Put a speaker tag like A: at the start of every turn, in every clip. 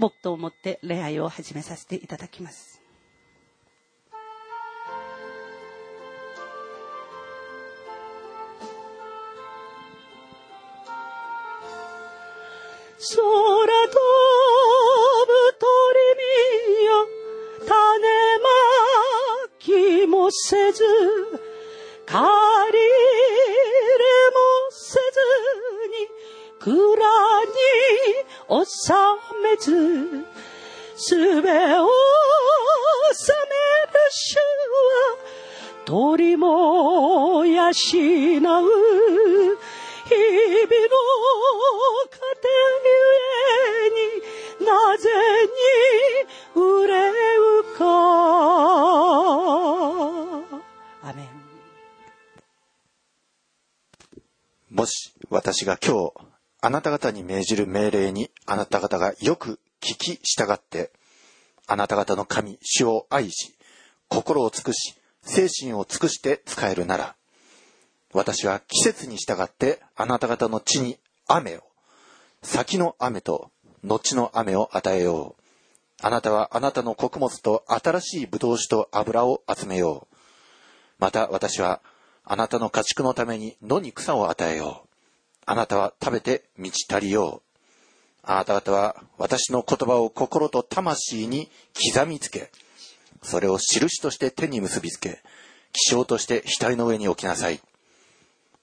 A: 黙祷をもって礼拝を始めさせていただきます。空飛ぶ鳥見よ種まきもせず借り入れもせずに蔵に収めずすべを収める主は鳥も養う日々の糧ゆえになぜに憂うか。アメン。
B: もし私が今日あなた方に命じる命令にあなた方がよく聞き従ってあなた方の神主を愛し心を尽くし精神を尽くして使えるなら私は季節に従ってあなた方の地に雨を、先の雨と後の雨を与えよう。あなたはあなたの穀物と新しい葡萄酒と油を集めよう。また私はあなたの家畜のために野に草を与えよう。あなたは食べて満ち足りよう。あなた方は私の言葉を心と魂に刻みつけ、それを印として手に結びつけ、気象として額の上に置きなさい。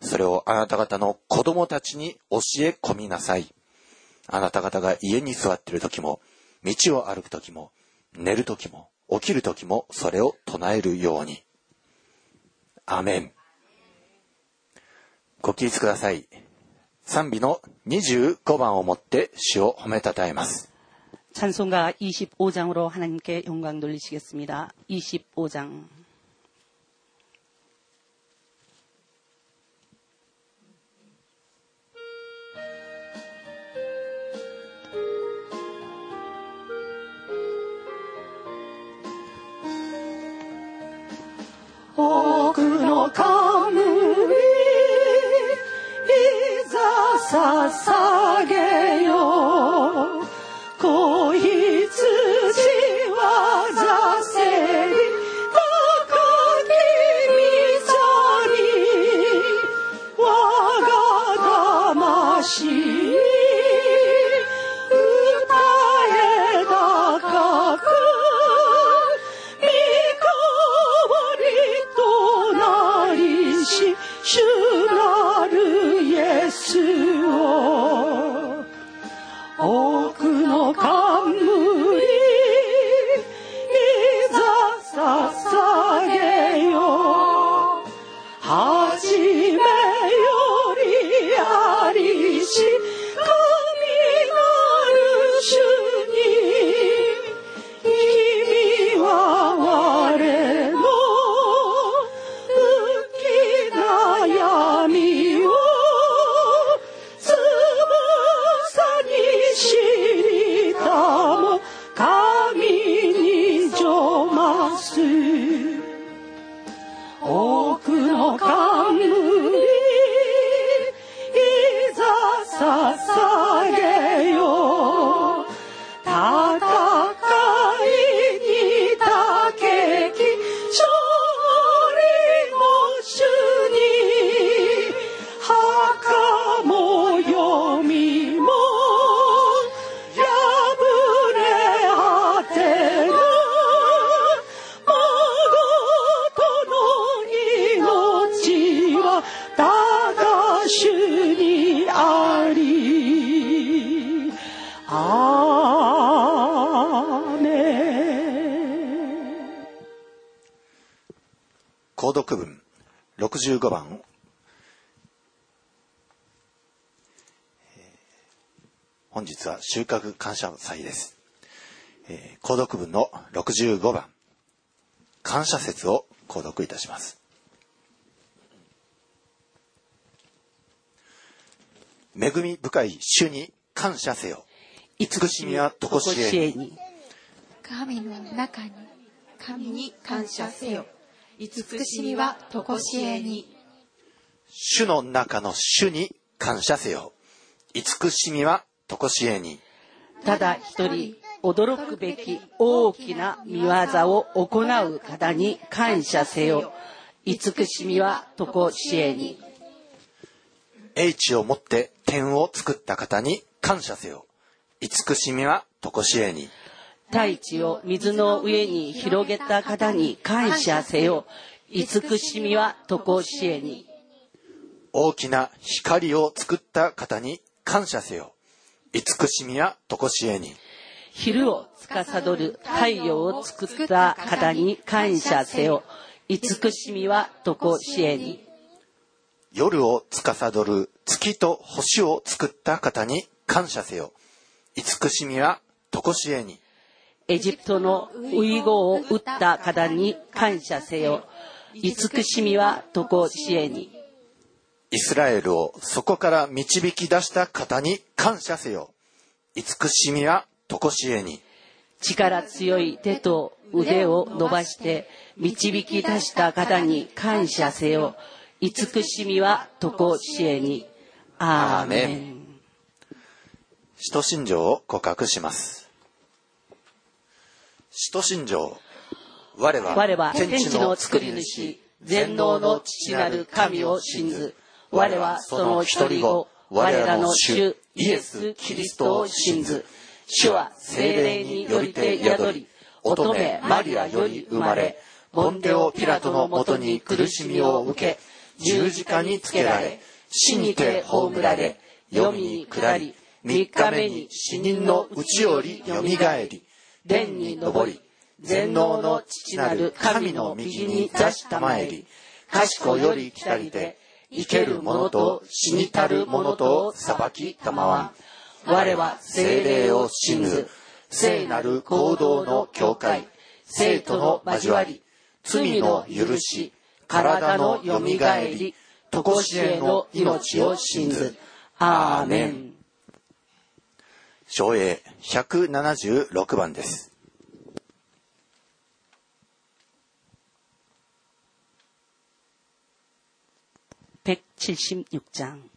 B: それをあなた方の子供たちに教え込みなさい。あなた方が家に座っている時も、道を歩く時も、寝る時も、起きる時も、それを唱えるように。アメン。ご起立ください。賛美の25番をもって主を褒めたたえます。
A: 찬송가25장으로하나님께영광돌리시겠습니다25장
B: 感謝祭です。えー、購読文の65番、感謝説を購読いたします。恵み深い主に感謝せよ。慈しみはとこしえに。
C: 神の中に神に感謝せよ。慈しみはとこしえに。
B: 主の中の主に感謝せよ。慈しみはとこしえに。
A: ただ一人、驚くべき大きな見業を行う方に感謝せよ。慈しみは常しえに。
B: 英知をもって天を作った方に感謝せよ。慈しみは常しえに。
A: 大地を水の上に広げた方に感謝せよ。慈しみは常しえに。
B: 大きな光を作った方に感謝せよ。慈しみは常しえに。
A: 昼を司る太陽を作った方に感謝せよ。慈しみは常しえに。
B: 夜を司る月と星を作った方に感謝せよ。慈しみは常しえに。
A: エジプトのウイゴを打った方に感謝せよ。慈しみは常しえに。
B: イスラエルをそこから導き出した方に感謝せよ。慈しみは常しえに。
A: 力強い手と腕を伸ばして導き出した方に感謝せよ。慈しみは常しえに。アーメン。
B: 使徒信条を告白します。使徒信条。我は
A: 天地の作り主、全能の父なる神を信ず。我はその一人子、我らの主イエス・キリストを信ず。主は精霊によりて宿り、乙女マリアより生まれ、ボンデオ・ピラトのもとに苦しみを受け、十字架につけられ、死にて葬られ、黄泉に下り、三日目に死人のうちよりよみがえり、天に昇り、全能の父なる神の右に座したまえり、賢より来たりて、生ける者と死にたる者とを裁きたまわん。我は精霊を信ず、聖なる行動の教会、生徒の交わり、罪の許し、体のよみがえり、常しえの命を信ず。アーメン。
B: 昭栄176番です。
A: 176장.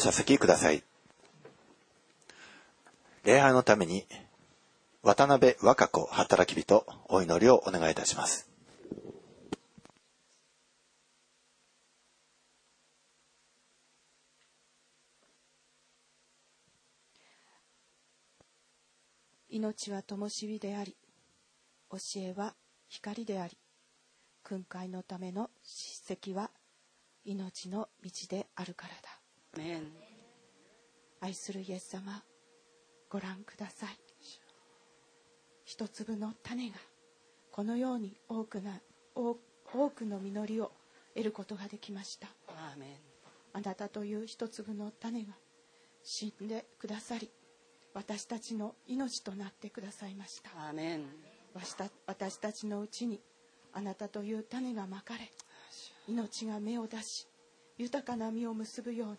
B: ご座席ください。礼拝のために、渡辺和歌子働き人、お祈りをお願いいたします。
C: 命は灯火であり教えは光であり訓戒のための叱責は命の道であるからだ愛するイエス様ご覧ください。一粒の種がこのように多くな多多くの実りを得ることができました。
A: アーメン
C: あなたという一粒の種が死んでくださり私たちの命となってくださいました。
A: アーメン
C: 私た私たちのうちにあなたという種がまかれ命が芽を出し豊かな実を結ぶように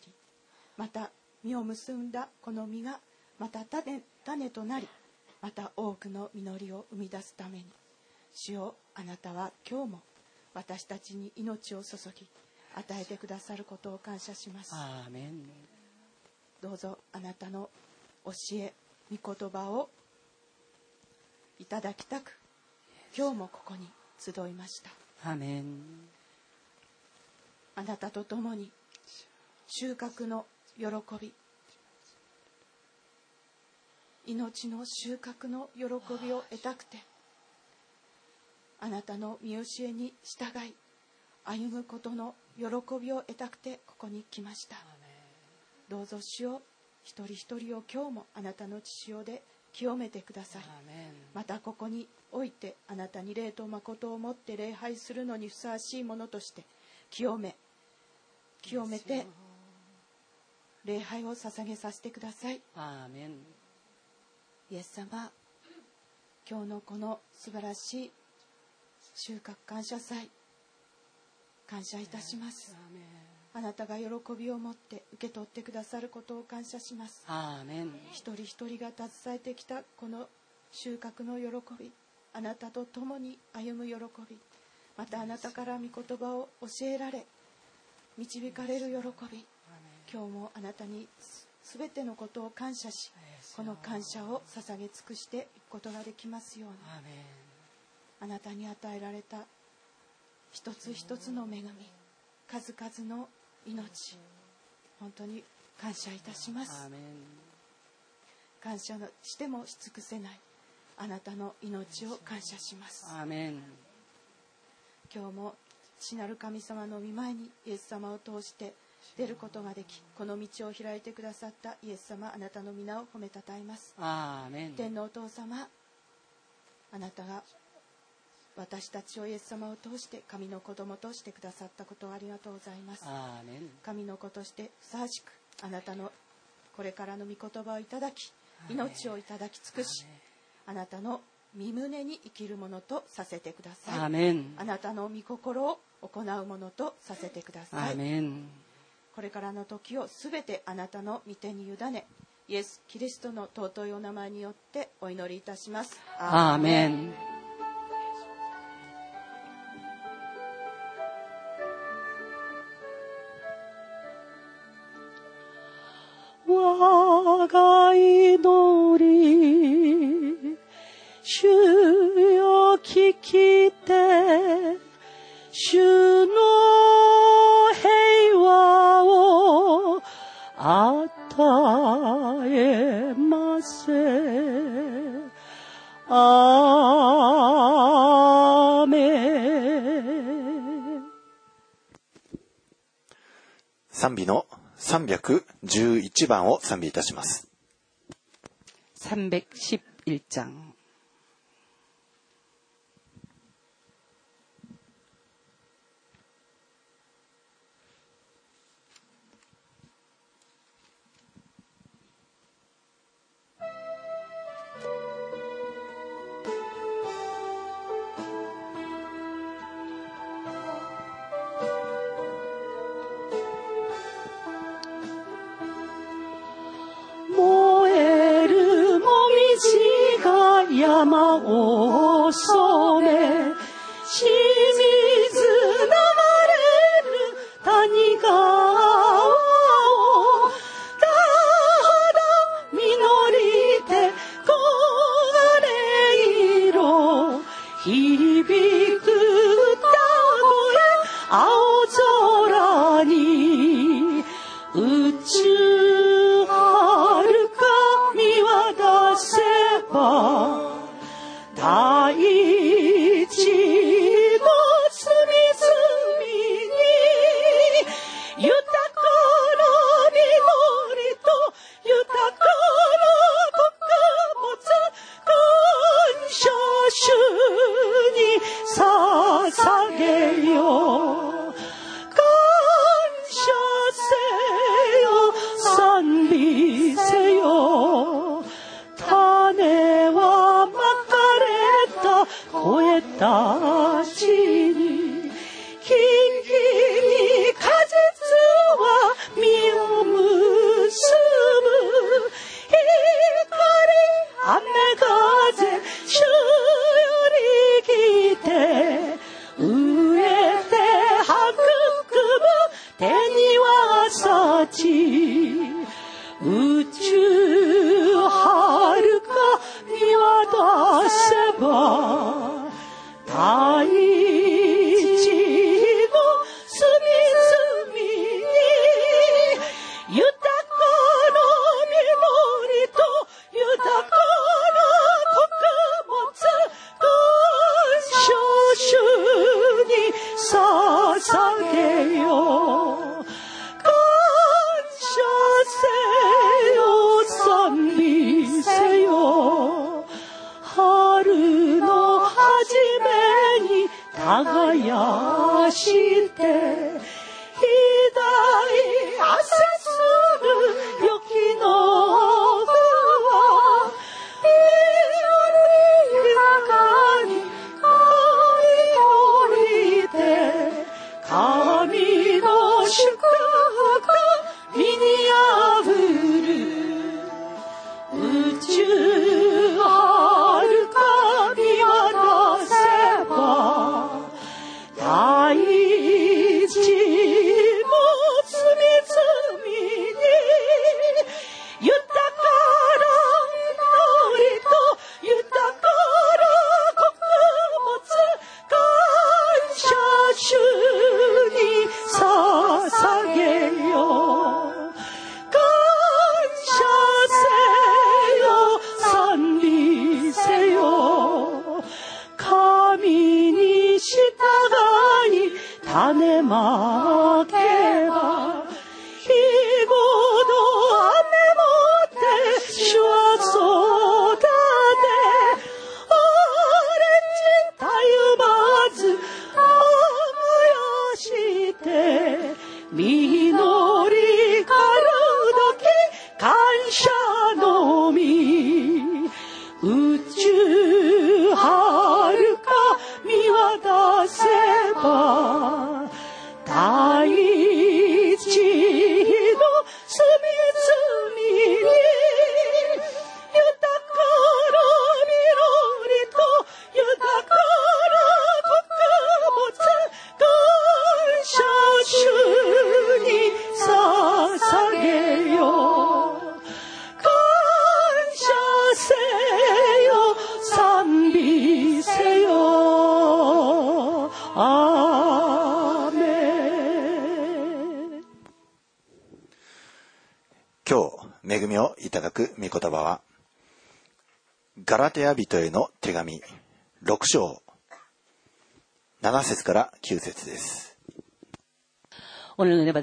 C: また実を結んだこの実がまた種種となりまた多くの実りを生み出すために主よあなたは今日も私たちに命を注ぎ与えてくださることを感謝します。
A: アーメン。
C: どうぞあなたの教え御言葉をいただきたく今日もここに集いました。
A: アーメン。
C: あなたと共に収穫の喜び。命の収穫の喜びを得たくてあなたの見教えに従い歩むことの喜びを得たくてここに来ました。どうぞ主を一人一人を今日もあなたの父親で清めてください。またここにおいてあなたに霊と誠を持って礼拝するのにふさわしいものとして清め清めて礼拝を捧げさせてください。
A: アーメン
C: イエス様今日のこの素晴らしい収穫感謝祭感謝いたします。
A: アーメン
C: あなたが喜びを持って受け取ってくださることを感謝します。
A: アーメン
C: 一人一人が携えてきたこの収穫の喜びあなたと共に歩む喜びまたあなたから御言葉を教えられ導かれる喜び今日もあなたにすべてのことを感謝しこの感謝を捧げ尽くしていくことができますように。あなたに与えられた一つ一つの恵み数々の命本当に感謝いたします。感謝してもし尽くせないあなたの命を感謝します。今日も父なる神様の御前にイエス様を通して出ることができこの道を開いてくださったイエス様あなたの皆を褒めたたえます。天のお父様あなたが私たちをイエス様を通して神の子供としてくださったことをありがとうございます。神の子としてふさわしくあなたのこれからの御言葉をいただき命をいただき尽くしあなたの身胸に生きるものとさせてくだ
A: ア
C: さいあなたの御心を行うものとさせてくだ
A: ア
C: さいこれからの時をすべてあなたの御手に委ねイエス・キリストの尊いお名前によってお祈りいたします。
A: アーメン。
B: 311番を賛美いたします。
A: 311장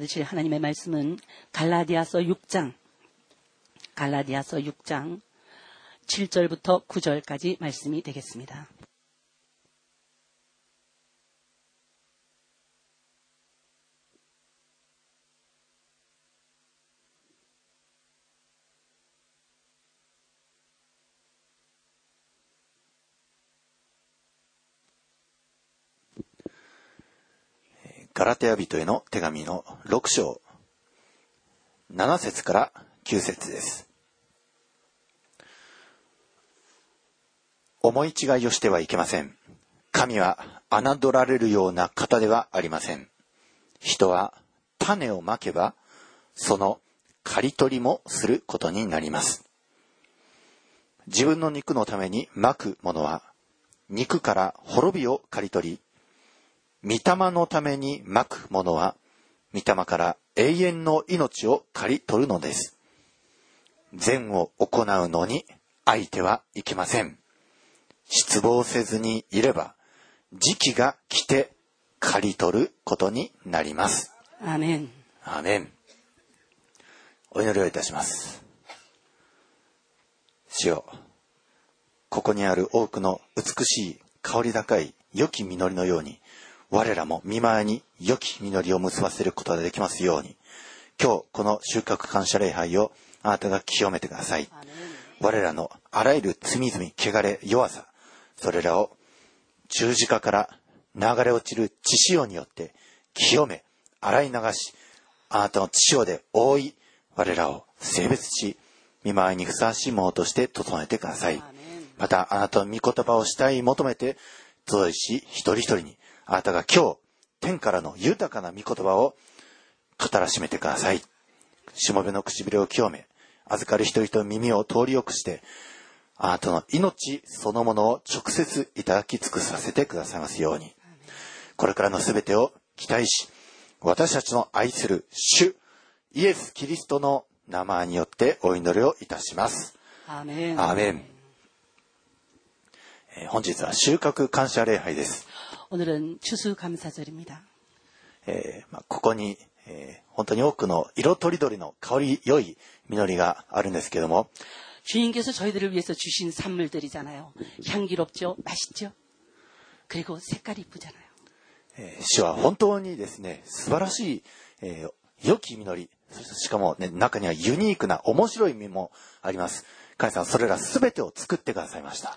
D: 받으실 하나님의 말씀은 갈라디아서 6장, 갈라디아서 6장 7절부터 9절까지 말씀이 되겠습니다.
B: ガラテヤ人への手紙の6章7節から9節です。思い違いをしてはいけません。神は侮られるような方ではありません。人は種をまけば、その刈り取りもすることになります。自分の肉のためにまくものは、肉から滅びを刈り取り、御霊のためにまくものは、御霊から永遠の命を刈り取るのです。善を行うのに相手はいけません。失望せずにいれば、時期が来て刈り取ることになります。
D: 아 멘.
B: アーメン。お祈りをいたします。主よ、ここにある多くの美しい香り高い良き実りのように、我らも見舞いに良き実りを結ばせることができますように、今日この収穫感謝礼拝をあなたが清めてください。我らのあらゆる罪々、汚れ、弱さ、それらを十字架から流れ落ちる血潮によって清め、洗い流し、あなたの血潮で覆い、我らを性別し、見舞いにふさわしいものとして整えてください。また、あなたの御言葉をしたい求めて、集いし、一人一人に、あなたが今日、天からの豊かな御言葉を語らしめてください。しもべの唇を清め、預かる人々の耳を通りよくして、あなたの命そのものを直接いただき尽くさせてくださいますように。これからのすべてを期待し、私たちの愛する主、イエス・キリストの名前によってお祈りをいたします。
A: アーメン。
B: アーメン。えー、本日は収穫感謝礼拝です。
A: 오늘은 추수감사절입니 다.
B: 에, ここに,本当に多くの色とりどりの香り良い実りがあるんですけども
A: 주인께서 저희들을 위해서 주신 산물들이잖아 요. 향기롭 죠? 맛있 죠? 그리고 색깔이 이쁘잖아 요.
B: 主は本当にですね、素晴らしい、え、良き実り、しかも、ね、中にはユニークな面白い実もあります。神様、それらすべてを作ってくださいました。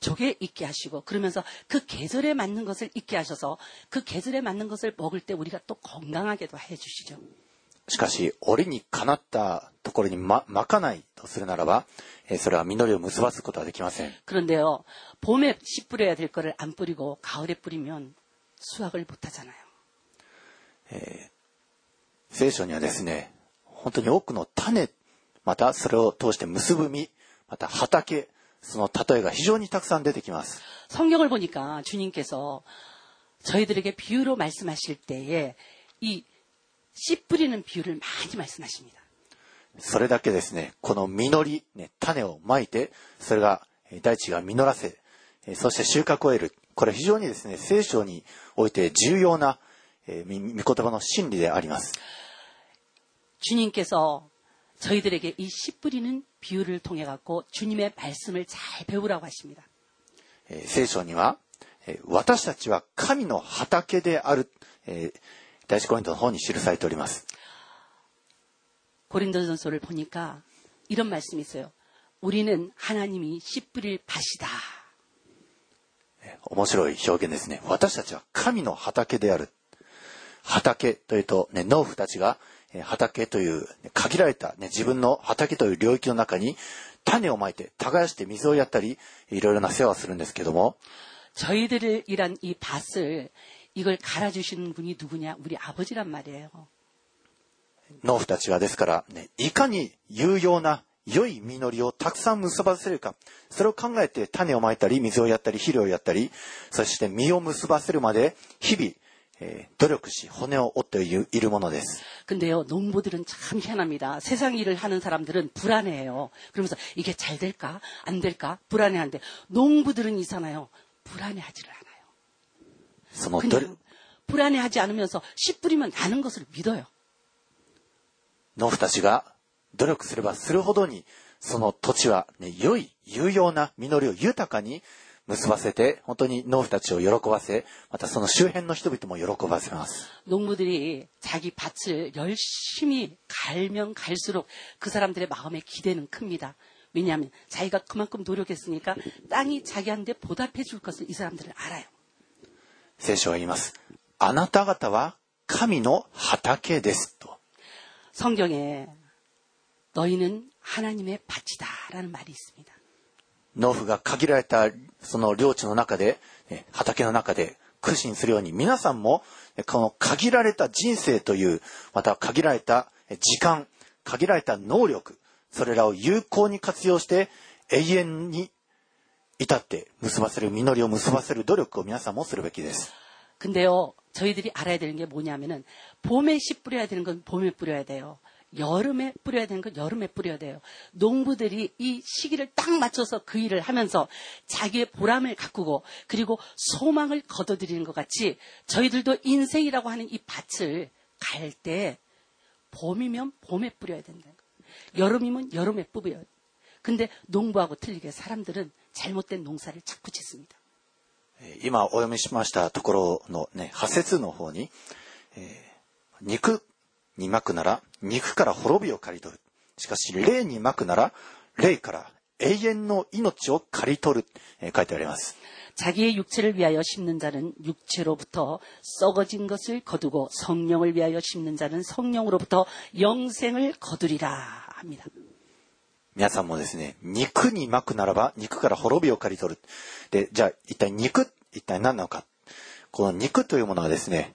A: 조개 있게 하시고 그러면서 그 계절에 맞는 것을 있게 하셔서 그 계절에 맞는 것을 먹을 때 우리가 또 건강하게도 해 주시죠.
B: しかし、折にかなったところにま、まかないとするならば、それは実りを結ばすことはできません。
A: 그런데요, 봄에 씨 뿌려야 될 거를 안 뿌리고 가을에 뿌리면 수확을 못 하잖아요.
B: 聖書にはですね、本当に多くの種、またそれを通して結ぶ実、また畑、 その例えが非常にたくさん出てきます。
A: 성경을보니까주님께서저희들에게비유로말씀하실때에이씨뿌리는비유를많이말씀하십니다
B: それだけですね、この実り、ね、種をまいて、それが大地が実らせ、そして収穫を得る。これ非常にですね、聖書において重要な、えー、御言葉の真理であります。
A: 주님께서 저희들에게 이 씨 뿌리는 비유를 통해 갖고 주님의 말씀을 잘 배우라고 하십니다.
B: 聖書には私たちは神の畑である第一コリントの方に記されております
A: 고린도전서를 보니까 이런 말씀이 있어요. 우리는 하나님이 씨 뿌릴 밭이다.
B: 面白い表現ですね。私たちは神の畑である。畑というと、ね、農夫たちが 畑という、限られた、ね、自分の畑という領域の中に種をまいて、耕して水をやったり、いろいろな世話をするんですけども、
A: 저희들이란이밭을이걸갈아주시는분이누구냐우리아버지란말이에요
B: 農夫たちはですから、ね、いかに有用な良い実りをたくさん結ばせるか、それを考えて種をまいたり、水をやったり、肥料をやったり、そして実を結ばせるまで、日々、 努力し骨を折っているものです。
A: 근데요농부들은참희한합니다세상일을하는사람들은불안해요그러면서이게잘될까안될까불안해하는데농부들은이상하요불안해하지를않아요その불안해하지않으면서씨뿌리면나는것을믿어요
B: 農夫たちが努力すればするほどにその土地は、ね、良い有用な実りを豊かに 結ばせて、本当に農夫たちを喜ばせ、またその周辺の人々も喜ばせます。
A: 農부들이자기밭을열심히갈면갈수록그사람들의마음의기대는큽니다 왜냐하면자기가그만큼노력했으니까땅이자기한테보답해줄것을이사람들은알아요
B: 聖書は言います。あなた方は神の畑ですと。
A: 성경에너희는하나님의밭이다라는말이있습니다
B: 農夫が限られたその領地の中で、畑の中で苦心するように、皆さんも、この限られた人生という、また限られた時間、限られた能力、それらを有効に活用して、永遠に至って結ばせる、実りを結ばせる努力を皆さんもするべきです。
A: 근데요저희들이알아야되는게뭐냐면은봄에씨뿌려야되는건봄에뿌려야돼요 여름에 뿌려야 되는 건 여름에 뿌려야 돼요. 농부들이 이 시기를 딱 맞춰서 그 일을 하면서 자기의 보람을 가꾸고 그리고 소망을 거둬들이는 것 같이 저희들도 인생이라고 하는 이 밭을 갈 때 봄이면 봄에 뿌려야 된다는 거예요. 여름이면 여름에 뿌려야 돼요. 근데 농부하고 틀리게 사람들은 잘못된 농사를 자꾸 짓습니다.
B: 今お読みしましたところのね、8節の方に、えー、肉にまくなら 肉から滅びを刈り取る。 しかし、霊にまくなら、霊から永遠の命を刈り取る、えー書いてあります。
A: 자기의 육체를 위하여 심는 자는 육체로부터 썩어진 것을 거두고 성령을 위하여 심는 자는 성령으로부터 영생을 거두리라 합니다.
B: 皆さんもですね、肉にまくならば、肉から滅びを刈り取る。で、じゃあ、一体肉、一体何なのか。この肉というものがですね、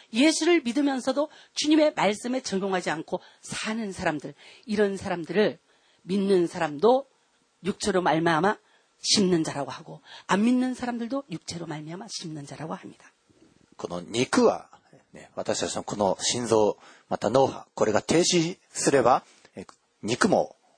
A: 예수를 믿으면서도 주님의 말씀에 적용하지 않고 사는 사람들 이런 사람들을 믿는 사람도 육체로 말미암아 심는 자라고 하고 안 믿는 사람들도 육체로 말미암아 심는 자라고 합니다.
B: この肉は、ね、私たちのこの心臓、また脳波、これが停止すれば、え肉も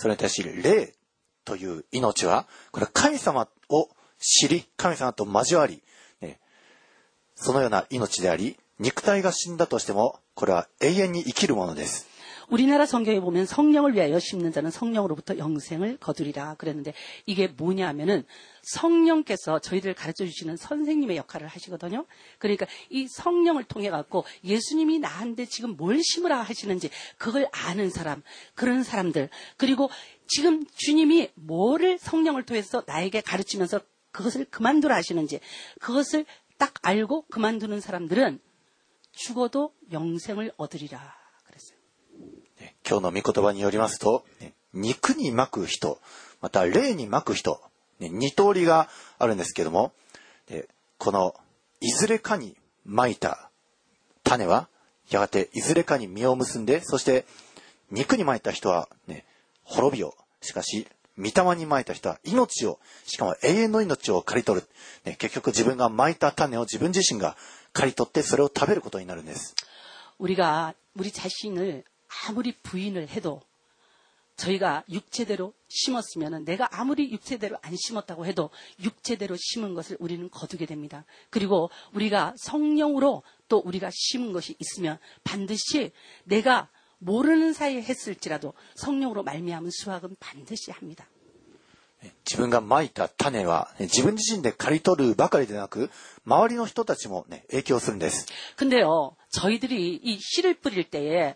B: それに対し、霊という命は、これは神様を知り、神様と交わり、ね、そのような命であり、肉体が死んだとしても、これは永遠に生きるものです。
A: 우리나라 성경에 보면 성령을 위하여 심는 자는 성령으로부터 영생을 거두리라 그랬는데 이게 뭐냐 하면은 성령께서 저희들 가르쳐 주시는 선생님의 역할을 하시거든요. 그러니까 이 성령을 통해 갖고 예수님이 나한테 지금 뭘 심으라 하시는지 그걸 아는 사람, 그런 사람들 그리고 지금 주님이 뭐를 성령을 통해서 나에게 가르치면서 그것을 그만두라 하시는지 그것을 딱 알고 그만두는 사람들은 죽어도 영생을 얻으리라
B: 今日の御言葉によりますと、ね肉に巻く人、また霊に巻く人、ね二通りがあるんですけども、でこのいずれかに巻いた種は、やがていずれかに実を結んで、そして肉に巻いた人は、ね、滅びを、しかし、御霊に巻いた人は命を、しかも永遠の命を刈り取る。ね、結局自分が巻いた種を自分自身が刈り取ってそれを食べることになるんです。
A: 우리가 우리 자신을 아무리 부인을 해도 저희가 육체대로 심었으면 내가 아무리 육체대로 안 심었다고 해도 육체대로 심은 것을 우리는 거두게 됩니다. 그리고 우리가 성령으로 또 우리가 심은 것이 있으면 반드시 내가 모르는 사이에 했을지라도 성령으로 말미암은 수확은 반드시 합니다.
B: 自分が蒔いた種は、ね自分自身で刈り取るばかりでなく、周りの人たちもね、影響するんです。
A: 근데요, 저희들이 이 씨를 뿌릴 때에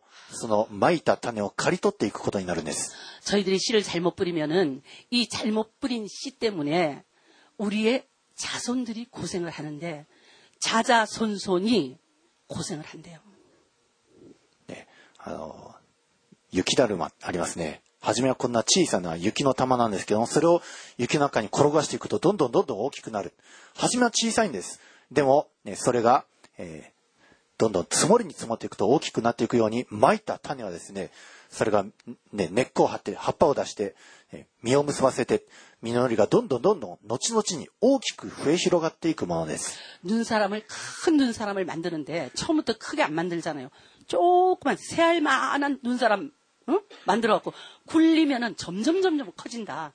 B: その蒔いた種を刈り取っていくことになるんです。
A: 저희들이 씨를 잘못 뿌리면은 이 잘못 뿌린 씨 때문에 우리의 자손들이 고생을 하는데 자자손손이 고생을 한대요.
B: ね、あの、雪だるまありますね。初めはこんな小さな雪の玉なんですけども、それを雪の中に転がしていくとどんどんどんどん大きくなる。初めは小さいんです。でも、ね、それが、えー どんどん積もりに積もっていくと大きくなっていくように、蒔いた種はですね、それが、ね、根っこを張って、葉っぱを出して、えー実を結ばせて、実りがどんどんどんどん、後々に大きく増え広がっていくものです。
A: 눈사람을 큰 눈사람을 만드는데 처음부터 크게 안 만들잖아요. 조그만 새알만한 눈사람 응? 만들어갖고 굴리면은 점점 점점 커진다.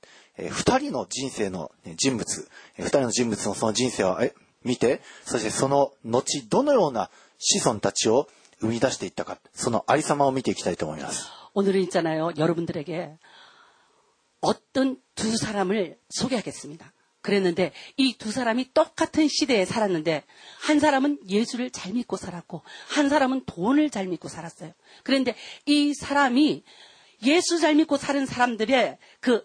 B: えー二人の人生の、ね、人物、えー二人の人物のその人生をえ見て、そしてその後、どのような子孫たちを生み出していったか、そのありさまを見ていきたいと思います。
A: 오늘은 있잖아요. 여러분들에게 어떤 두 사람을 소개하겠습니다. 그랬는데 이 두 사람이 똑같은 시대에 살았는데 한 사람은 예수를 잘 믿고 살았고 한 사람은 돈을 잘 믿고 살았어요. 그런데 이 사람이 예수 잘 믿고 사는 사람들의 그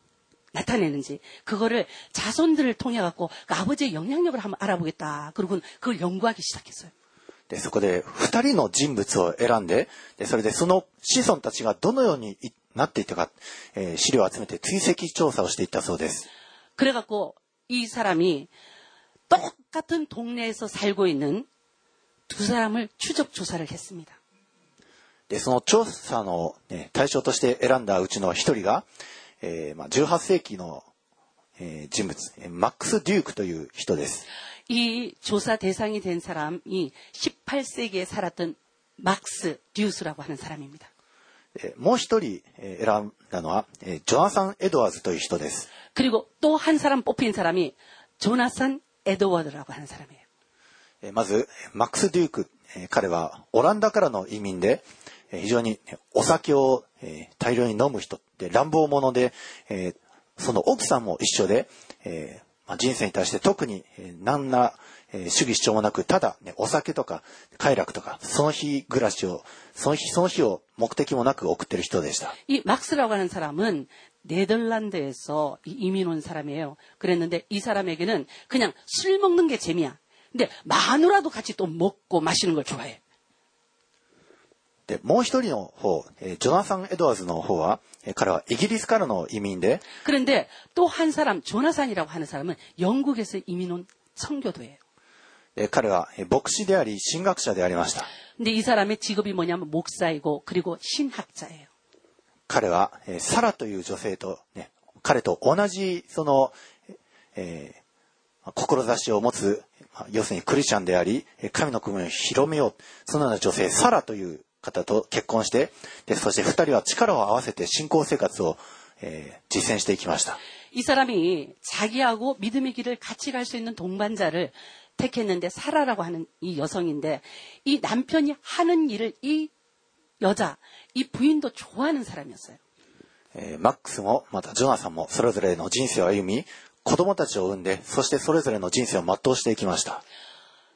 A: 나타내는지 그거를 자손들을 통해 갖고 그 아버지의 영향력을 한번 알아보겠다. 그리고 그걸 연구하기 시작했어요.
B: でそこで二人の人物を選んでで、それでその子孫たちがどのようにいなっていったか、えー資料を集めて追跡調査をしていったそうです。
A: 그래갖고 이 사람이 똑같은 동네에서 살고 있는 두 사람을 추적 조사를 했습니다.
B: で、その調査の、ね、対象として選んだうちの一人が、 えーまあ、18世紀の、えー人物、えーマックス・デュークという人です。
A: 이 조사 대상이 된 사람이 18세기에 살았던 막스 듀스라고 하는 사람입니다.
B: えーもう一人、えー選んだのは、えージョナサン・エドワーズという人です。
A: 그리고 또 한 사람 뽑힌 사람이 조나산 에드워드라고 하는 사람이에요.
B: えーまず、マックス・デューク、えー彼はオランダからの移民で、えー 非常にお酒を大量に飲む人って乱暴者で、その奥さんも一緒で、人生に対して特に何ら主義主張もなく、ただお酒とか快楽とか、その日暮らしを、その日その日を目的もなく送ってる人でした。
A: 이クス라고하는사람은ネドルランド에서 이민 온 사람이에 요. 그랬는데 이 사람에게는 그냥 술 먹는 게 재미 야. で데마누라도 같이 또 먹고 마시는 걸 좋아 해.
B: で、もう一人の方、えージョナサン・エドワーズの方は、えー彼はイギリスからの移民で、
A: 그런데 또 한 사람 조나산이라고 하는 사람은 영국에서 이민 온 성교도예요.
B: えー彼はえー牧師であり、神学者でありました。
A: 근데 이 사람의 직업이 뭐냐면 목사이고 그리고 신학자예요.
B: 彼は、えーサラという女性と、ね、彼と同じ、その、えー志を持つ、まあ要するにクリスチャンであり、えー神の国を広めよう。そのような女性、サラという 方と結婚して、でそして二人は力を合わせて信仰生活を、えー実践していきました。
A: 이 사람이 자기하고 믿음의 길을 같이 갈 수 있는 동반자를 택했는데 사라라고 하는 이 여성인데 이 남편이 하는 일을 이 여자, 이 부인도 좋아하는 사람이었어요.
B: えーマックスも、またジョナサンも、それぞれの人生を歩み、子供たちを産んで、そしてそれぞれの人生を全うしていきました。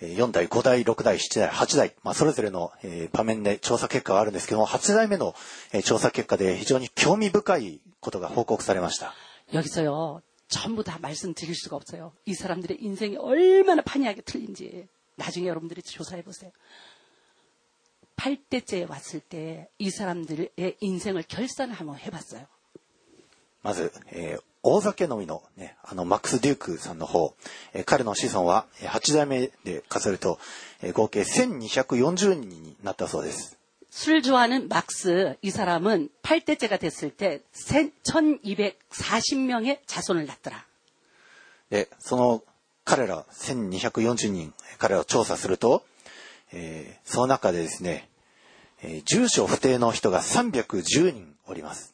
B: 4代、5代、6代、7代、8代、まあ、それぞれの場面で調査結果があるんですけども、8代目の調査結果で非常に興味深いことが報告されました。
A: 여기서요전부다말씀드릴수가없어요이사람들의인생이얼마나판이하게틀린지나중에여러분들이조사해보세요8대째에 왔을 때 이 사람들의 인생을 결산을 한번 해봤어 요.
B: まず、えー、大酒飲みの、ね、あの、マックス・デュークさんの方、えー彼の子孫は、えー8代目で数えると、えー合計1240人になったそうです。
A: 술 좋아하는 막스, 이 사람은 8대째가 됐을 때 1240명의 자손을 낳더라.
B: で、その彼ら1240人、彼らを調査すると、えーその中でですね、えー住所不定の人が310人おります。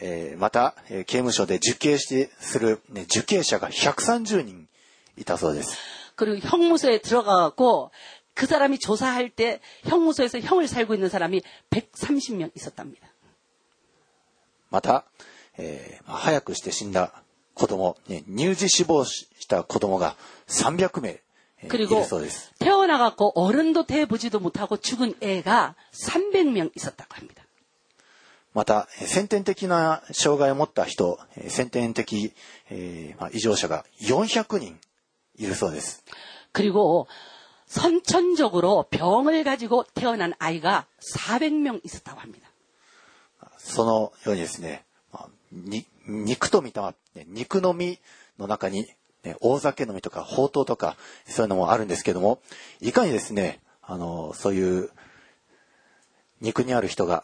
B: えーまた、えー刑務所で受刑してする、ね、受刑者が130人いたそうです。
A: 그리고 형무소에 들어가고 그 사람이 조사할 때 형무소에서 형을 살고 있는 사람이 130명 있었답니다.
B: また、えーまあ早くして死んだ子供、ね、乳児死亡した子供が300名、えーい
A: 그리고
B: るそうです。
A: 태어나갖고 어른도 돼보지도 못하고 죽은 애가 300명 있었다고 합니다.
B: また、先天的な障害を持った人、先天的、えーまあ、異常者が400人いるそうです。
A: 그리고선천적으로병을가지고태어난아이가400명있었다고합니다
B: そのようにですね、肉と見た、肉の実の中に、大酒飲みとか、ほうとうとか、そういうのもあるんですけども、いかにですね、あの、そういう肉にある人が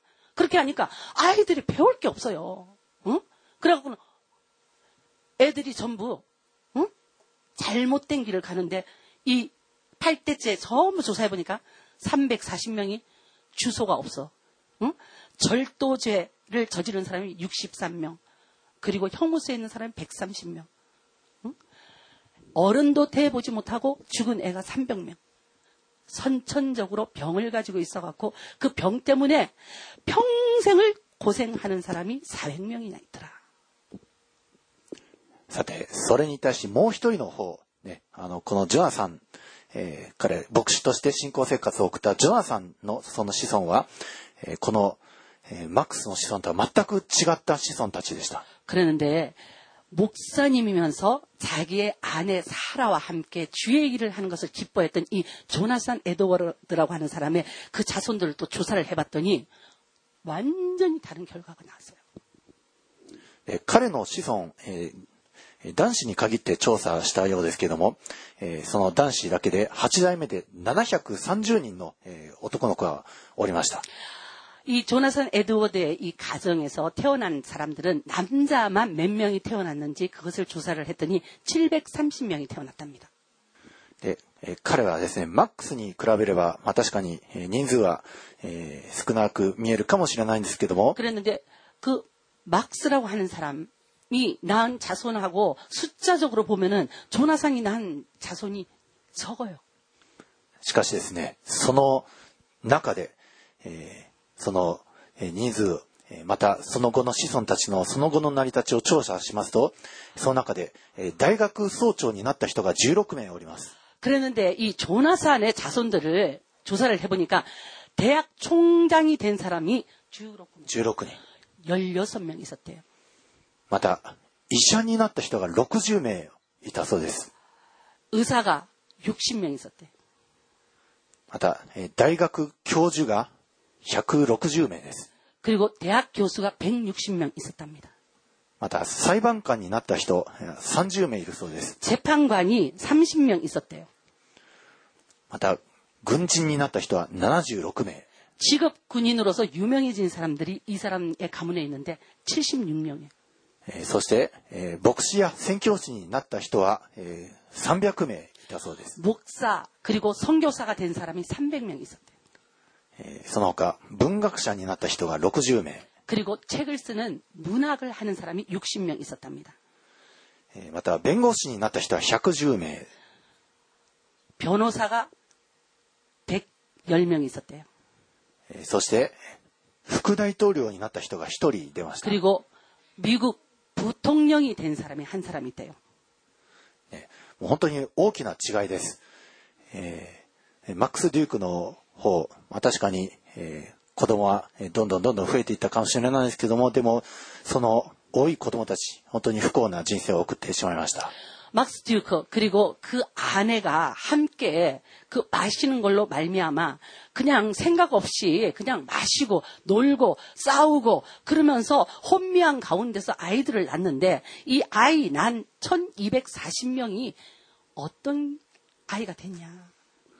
A: 그렇게 하니까 아이들이 배울 게 없어요. 응? 그래갖고는 애들이 전부 응? 잘못된 길을 가는데 이 8대째 전부 조사해보니까 340명이 주소가 없어. 응? 절도죄를 저지른 사람이 63명. 그리고 형무소에 있는 사람이 130명. 응? 어른도 대보지 못하고 죽은 애가 300명. 선천적으로 병을 가지고 있어갖고 그 병 때문에 평생을 고생하는 사람이 400명이나 있더라.
B: さて、それに対しもう一人の方、ね、あの、このジョナサン、えー彼、牧師として信仰生活を送ったジョナサンのその子孫は、えーこの、えーマックスの子孫とは全く違った子孫たちでした。
A: 그러는데 목사님이면서 자기의 아내 사라와 함께 주의 일을 하는 것을 기뻐했던 이 조나산 에드워드라고 하는 사람의 그 자손들을 또 조사를 해봤더니 완전히 다른 결과가 나왔어 요.
B: 彼の子孫男子に限って調査したようですけども、えー、その男子だけで8代目で730人の、えー、男の子がおりました。
A: 이 조나선 에드워드의 이 가정에서 태어난 사람들은 남자만 몇 명이 태어났는지 그것을 조사를 했더니 730명이 태어났답니다.
B: 네,
A: 彼はですね、マックスに比べれば、まあ確かに人数は少なく見えるかもしれないんですけども。그랬는데그 막스라고 하는 사람 이 낳은 자손하고 숫자적으로 보면은 조나상이 낳은 자손이 적어요.
B: しかしですね、その中で、えーその、え人数、またその後の子孫たちのその後の成り立ちを調査しますと、その中で、え大学総長になった人が16名おります。
A: 그랬는데이조나산의자손들을조사를해보니까대학총장이된사람이16명
B: 16
A: 名있었대요
B: また医者になった人が60名いたそうです。
A: 의사が60名있었대요
B: また大学教授が160名です。
A: 그리고대학교수가160명있었답니다
B: また裁判官になった人30名いるそうです。
A: 재판관이30명있었대요
B: また軍人になった人は76名。
A: 직업군인으로서유명해진사람들이이사람의가문에있는데76명이에요
B: そして、えー、牧師や宣教師になった人は、えー、300名いたそうです。
A: 牧師、그리고선교사가된사람이300명있었대요
B: その他、文学者になった人が60名。
A: 그리고책을쓰는문학을하는사람이60명있었답니 다.
B: また、弁護士になった人は110名。
A: 변호사가110명있었대요
B: そして、副大統領になった人が1人出ました。
A: 그리고미국부통령이된사람이한사람이있대 요。
B: 本当に大きな違いです。え、マックス・デュークの方、まあ、確かに、えー、子供はどんどんどんどん増えていったかもしれないんですけども、でも、その多い子供たち、本当に不幸な人生を送ってしまいました。
A: 막스 듀크 그리고 그 아내가 함께 그 마시는 걸로 말미암아 그냥 생각 없이 그냥 마시고 놀고 싸우고 그러면서 혼미한 가운데서 아이들을 낳는데 이 아이 난 1240명이 어떤 아이가 됐냐.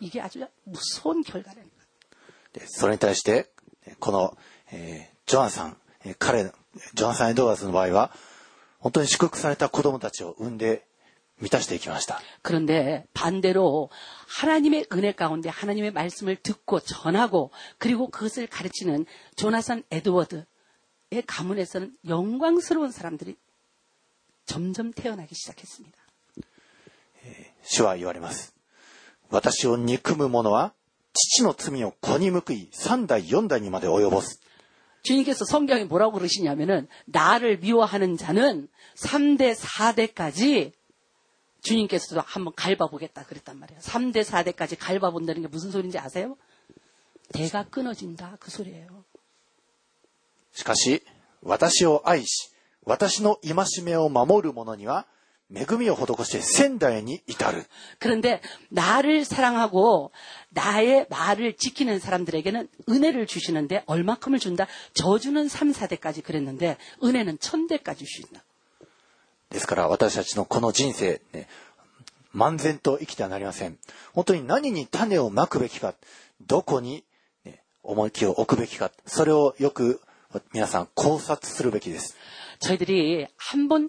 A: 이게 아주 무서운 결과라는 거예요.
B: 다 それに対して、この、えージョアンさん、彼、ジョアンさんエドワーズの場合は、本当に祝福された子供たちを産んで満たしていきました。
A: 그런데 반대로 하나님의 은혜 가운데 하나님의 말씀을 듣고 전하고 그리고 그것을 가르치는 조나산 에드워드의 가문에서는 영광스러운 사람들이 점점 태어나기 시작했습니다.
B: 主は言われます。私を憎む者は 父の罪を子に報い三代四代にまで及ぼす。
A: 주님께서 성경에 뭐라고 그러시냐면은 나를 미워하는 자는 3대 4대까지 주님께서도 한번 갈바보겠다 그랬단 말이에요. 3대, 4대까지 갈바본다는 게 무슨 소리인지 아세요? 대가 끊어진다 그 소리예요.
B: しかし、私を愛し、私の戒めを守る者には、 恵みを施して仙台に至る。
A: 그런데 나를 사랑하고 나의 말을 지키는 사람들에게는 은혜를 주시는데 얼마큼을 준다? 저주는 3, 4대까지 그랬는데 은혜는 1000대까지 주신다.
B: ですから私たちのこの人生、ね、漫然と生きてはなりません。本当に何に種をまくべきか、どこに、ね、思い気を置くべきか、それをよく皆さん考察するべきです。
A: 저희들이한번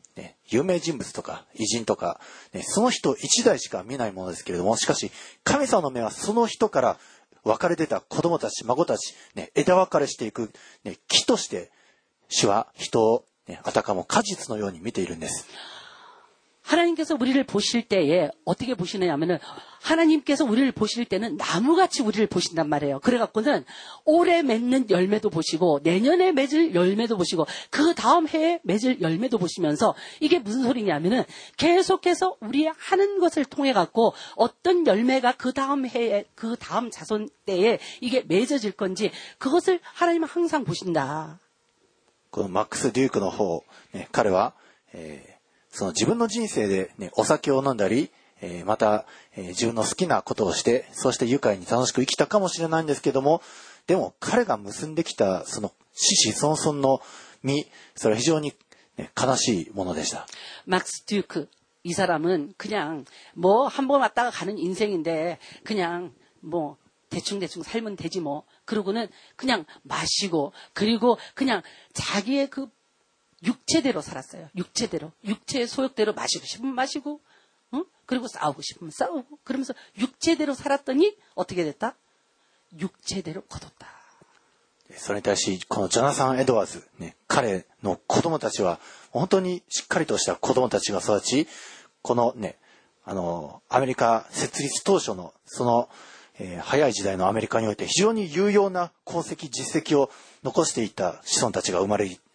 B: 有名人物とか偉人とか、ねその人一代しか見ないものですけれども、しかし神様の目はその人から別れ出た子供たち、孫たち、ね枝分かれしていく、ね木として主は人を、ね、あたかも果実のように見ているんです。
A: 하나님께서 어떻게 보시느냐면은 하나님께서 우리를 보실 때는 나무같이 우리를 보신단 말이에요. 그래갖고는 올해 맺는 열매도 보시고 내년에 맺을 열매도 보시고 그 다음 해에 맺을 열매도 보시면서 이게 무슨 소리냐면은 계속해서 우리 하는 것을 통해 갖고 어떤 열매가 그 다음 해에 그 다음 자손 때에 이게 맺어질 건지 그것을 하나님은 항상 보신다.
B: このマックス・デュークの方、ね、彼は、えー その自分の人生で、ね、お酒を飲んだり、えー、また、えー、自分の好きなことをして、そして愉快に楽しく生きたかもしれないんですけども、でも彼が結んできた、その、死死孫孫の実、それは非常に、ね、悲しいものでした。
A: マックス・デューク、이사람은그냥뭐한번왔다가가는인생인데그냥뭐대충대충살면되지뭐그러고는그냥마시고그리고그냥자기의그 육체대로 살았어요. 육체대로. 육체의 소욕대로 마시고 싶으면 마시고, 어? 그리고 싸우고 싶으면 싸우고, 그러면서 육체대로 살았더니 어떻게 됐다? 육체대로 거뒀다.
B: それに対し、このジョナサン・エドワーズ、ね、彼の子供たちは、本当にしっかりとした子供たちが育ち、このね、あの、アメリカ、設立当初の、その、えー、早い時代のアメリカにおいて非常に有用な功績、実績を残していた子孫たちが生まれ、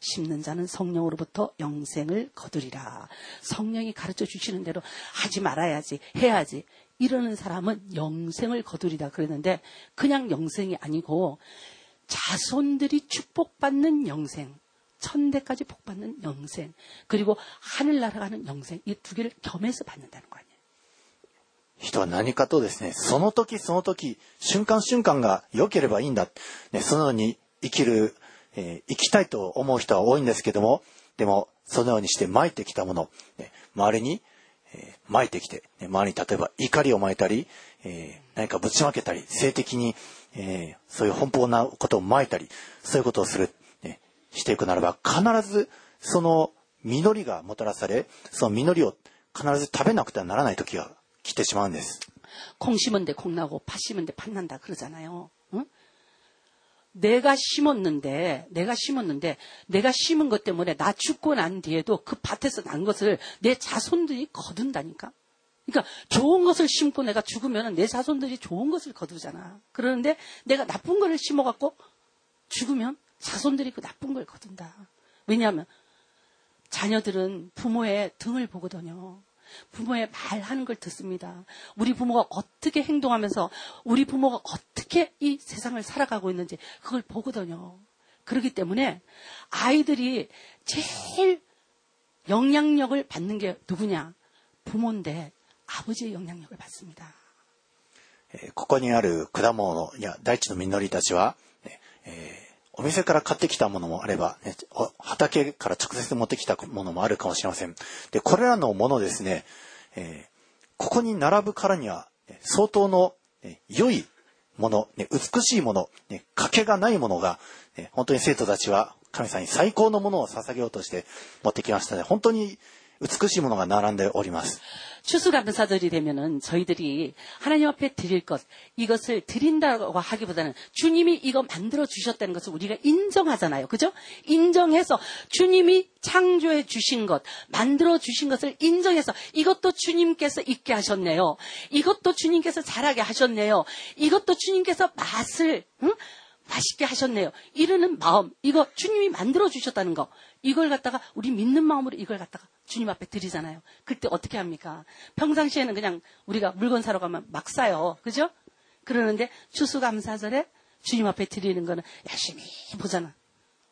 A: 심는 자는 성령으로부터 영생을 거두리라. 성령이 가르쳐 주시는 대로 하지 말아야지, 해야지. 이러는 사람은 영생을 거두리라 그랬는데 그냥 영생이 아니고 자손들이 축복받는 영생, 천대까지 복받는 영생, 그리고 하늘나라 가는 영생, 이 두 개를 겸해서 받는다는 거 아니에요.
B: 人は何かとですね、その時その時、瞬間瞬間が良ければいいんだ。ね、そのように生きる、 えー生きたいと思う人は多いんですけども、でも、そのようにして撒いてきたもの、ね、周りに、えー撒いてきて、ね周りに例えば怒りを撒いたり、えー何かぶちまけたり、性的に、えーそういう奔放なことを撒いたり、そういうことをする、ね、していくならば、必ずその実りがもたらされ、その実りを必ず食べなくてはならない時が来てしまうんです。
A: 콩 심은 데 콩 나고 팥 심은 데 팥 난다 그러잖아요. 응? 내가 심었는데 내가 심었는데 내가 심은 것 때문에 나 죽고 난 뒤에도 그 밭에서 난 것을 내 자손들이 거둔다니까. 그러니까 좋은 것을 심고 내가 죽으면 내 자손들이 좋은 것을 거두잖아. 그러는데 내가 나쁜 거를 심어갖고 죽으면 자손들이 그 나쁜 걸 거둔다. 왜냐하면 자녀들은 부모의 등을 보거든요. 부모의 말하는 걸 듣습니다. 우리 부모가 어떻게 행동하면서 우리 부모가 어떻게 이 세상을 살아가고 있는지 그걸 보거든요. 그렇기 때문에 아이들이 제일 영향력을 받는 게 누구냐? 부모인데 아버지의 영향력을 받습니다.
B: えーここにある果物や大地の実りたちは、ねえー お店から買ってきたものもあれば、ね畑から直接持ってきたものもあるかもしれません。で、これらのものですね、えーここに並ぶからには、相当の、ね良いもの、ね美しいもの、ね賭けがないものが、ね本当に生徒たちは神様に最高のものを捧げようとして持ってきましたので、本当に 美しいものが並んでおります。
A: 추수감사절이 되면은 저희들이 하나님 앞에 드릴 것, 이것을 드린다고 하기보다는 주님이 이거 만들어 주셨다는 것을 우리가 인정하잖아요. 그죠? 인정해서 주님이 창조해 주신 것, 만들어 주신 것을 인정해서 이것도 주님께서 있게 하셨네요. 이것도 주님께서 잘하게 하셨네요. 이것도 주님께서 맛을, 응? 맛있게 하셨네요. 이러는 마음, 이거 주님이 만들어 주셨다는 거, 이걸 갖다가 우리 믿는 마음으로 이걸 갖다가 주님 앞에 드리잖아요. 그때 어떻게 합니까? 평상시에는 그냥 우리가 물건 사러 가면 막 사요. 그죠? 그러는데 추수감사절에 주님 앞에 드리는 거는 열심히 보잖아.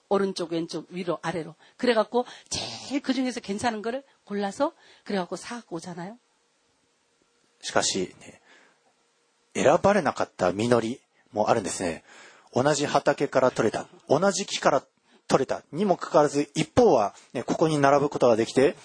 A: 오른쪽, 왼쪽, 위로, 아래로. 그래갖고 제일 그 중에서 괜찮은 거를 골라서 그래갖고 사갖고 오잖아요.
B: しかし、ね、選ばれなかった実りもあるんですね。同じ畑から取れた、同じ木から 取れたにもかかわらず、一方は、ね、ここに並ぶことができて、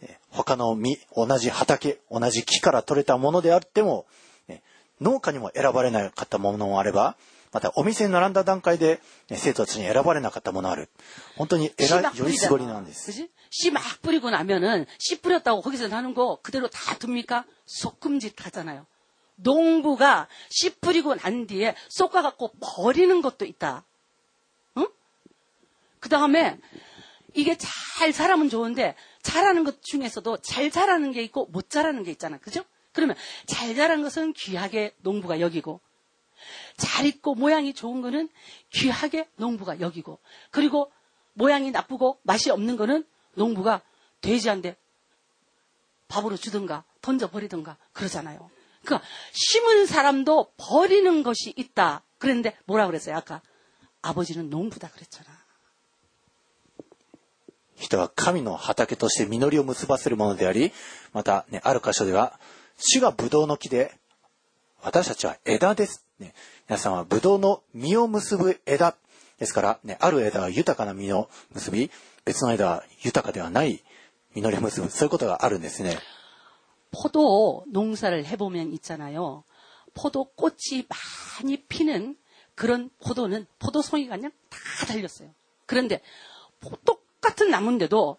B: ね他の実、同じ畑、同じ木から取れたものであっても、ね農家にも選ばれなかったものもあれば、またお店に並んだ段階で、ね生徒たちに選ばれなかったものある。本当に
A: 씨
B: 選
A: 막
B: い、より絞り
A: 뿌리잖아.
B: なんです。
A: 그지? 씨 막 뿌리고 나면은 씨 뿌렸다고 거기서 나는 거 그대로 다 둡니까? 쏙금짓 하잖아요. 농부가 씨 뿌리고 난 뒤에 쏙가갖고 버리는 것도 있다. 응? 그 다음에 이게 잘 자라면 좋은데 자라는 것 중에서도 잘 자라는 게 있고 못 자라는 게 있잖아. 그죠? 그러면 잘 자란 것은 귀하게 농부가 여기고 잘 있고 모양이 좋은 거는 귀하게 농부가 여기고 그리고 모양이 나쁘고 맛이 없는 거는 농부가 돼지한테 밥으로 주든가 던져버리든가 그러잖아요. 그러니까 심은 사람도 버리는 것이 있다. 그랬는데 뭐라 그랬어요? 아까 아버지는 농부다 그랬잖아.
B: 人は神の畑として実りを結ばせるものであり、また、ね、ある箇所では、主がブドウの木で、私たちは枝です。ね、皆さんはブドウの実を結ぶ枝。ですから、ね、ある枝は豊かな実を結び、別の枝は豊かではない実りを結ぶ。そういうことがあるんですね。
A: 포도 농사를 해보면 있잖아요. 포도 꽃이 많이 피는 그런 포도는 포도송이가 그냥 다 달렸어요. 그런데 포- 똑같은 나무인데도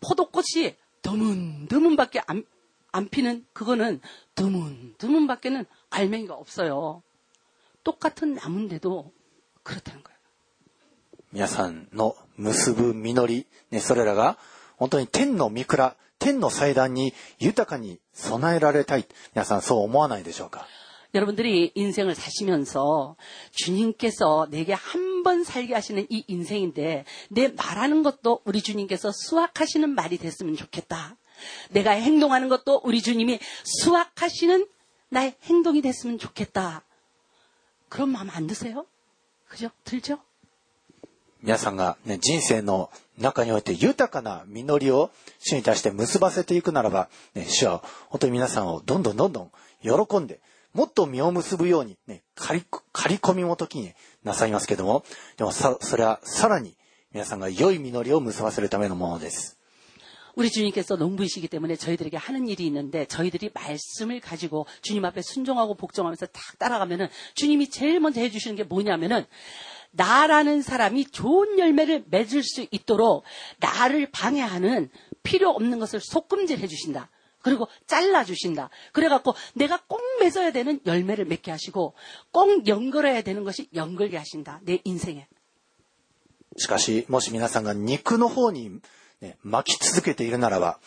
A: 포도꽃이 드문드문밖에 안, 안 피는 그거는 드문드문밖에는 알맹이가 없어요. 똑같은 나무인데도 그렇다는 거예요.
B: 皆さんの結ぶ実り、ね、それらが、本当に天の御蔵、 天の祭壇に豊かに備えられたい。皆さんそう思わないでしょうか
A: 여러분들이 인생을 사시면서 주님께서 내게 한 번 살게 하시는 이 인생인데 내 말하는 것도 우리 주님께서 수확하시는 말이 됐으면 좋겠다. 내가 행동하는 것도 우리 주님이 수확하시는 나의 행동이 됐으면 좋겠다. 그런 마음 안 드세요? 그죠? 들죠?
B: 皆さんが、ね、人生の中において豊かな実りを主に対して結ばせていくならば、ね、主は本当に皆さんをどんどんどんどん喜んで、 もっと実を結ぶように、ね、刈り、刈り込みも時になさいますけども、でもさ、それはさらに皆さんが良い実りを結ばせるためのものです。
A: 우리 주님께서 농부이시기 때문에 저희들에게 하는 일이 있는데 저희들이 말씀을 가지고 주님 앞에 순종하고 복종하면서 딱 따라가면은 주님이 제일 먼저 해주시는 게 뭐냐면은 나라는 사람이 좋은 열매를 맺을 수 있도록 나를 방해하는 필요 없는 것을 속금질 해주신다. 그리고 잘라주신다. 그래갖고 내가 꼭 맺어야 되는 열매를 맺게 하시고 꼭 연결해야 되는 것이 연결게 하신다. 내 인생에.
B: しかし、もし皆さんが肉の方に、ね、巻き続けているならば、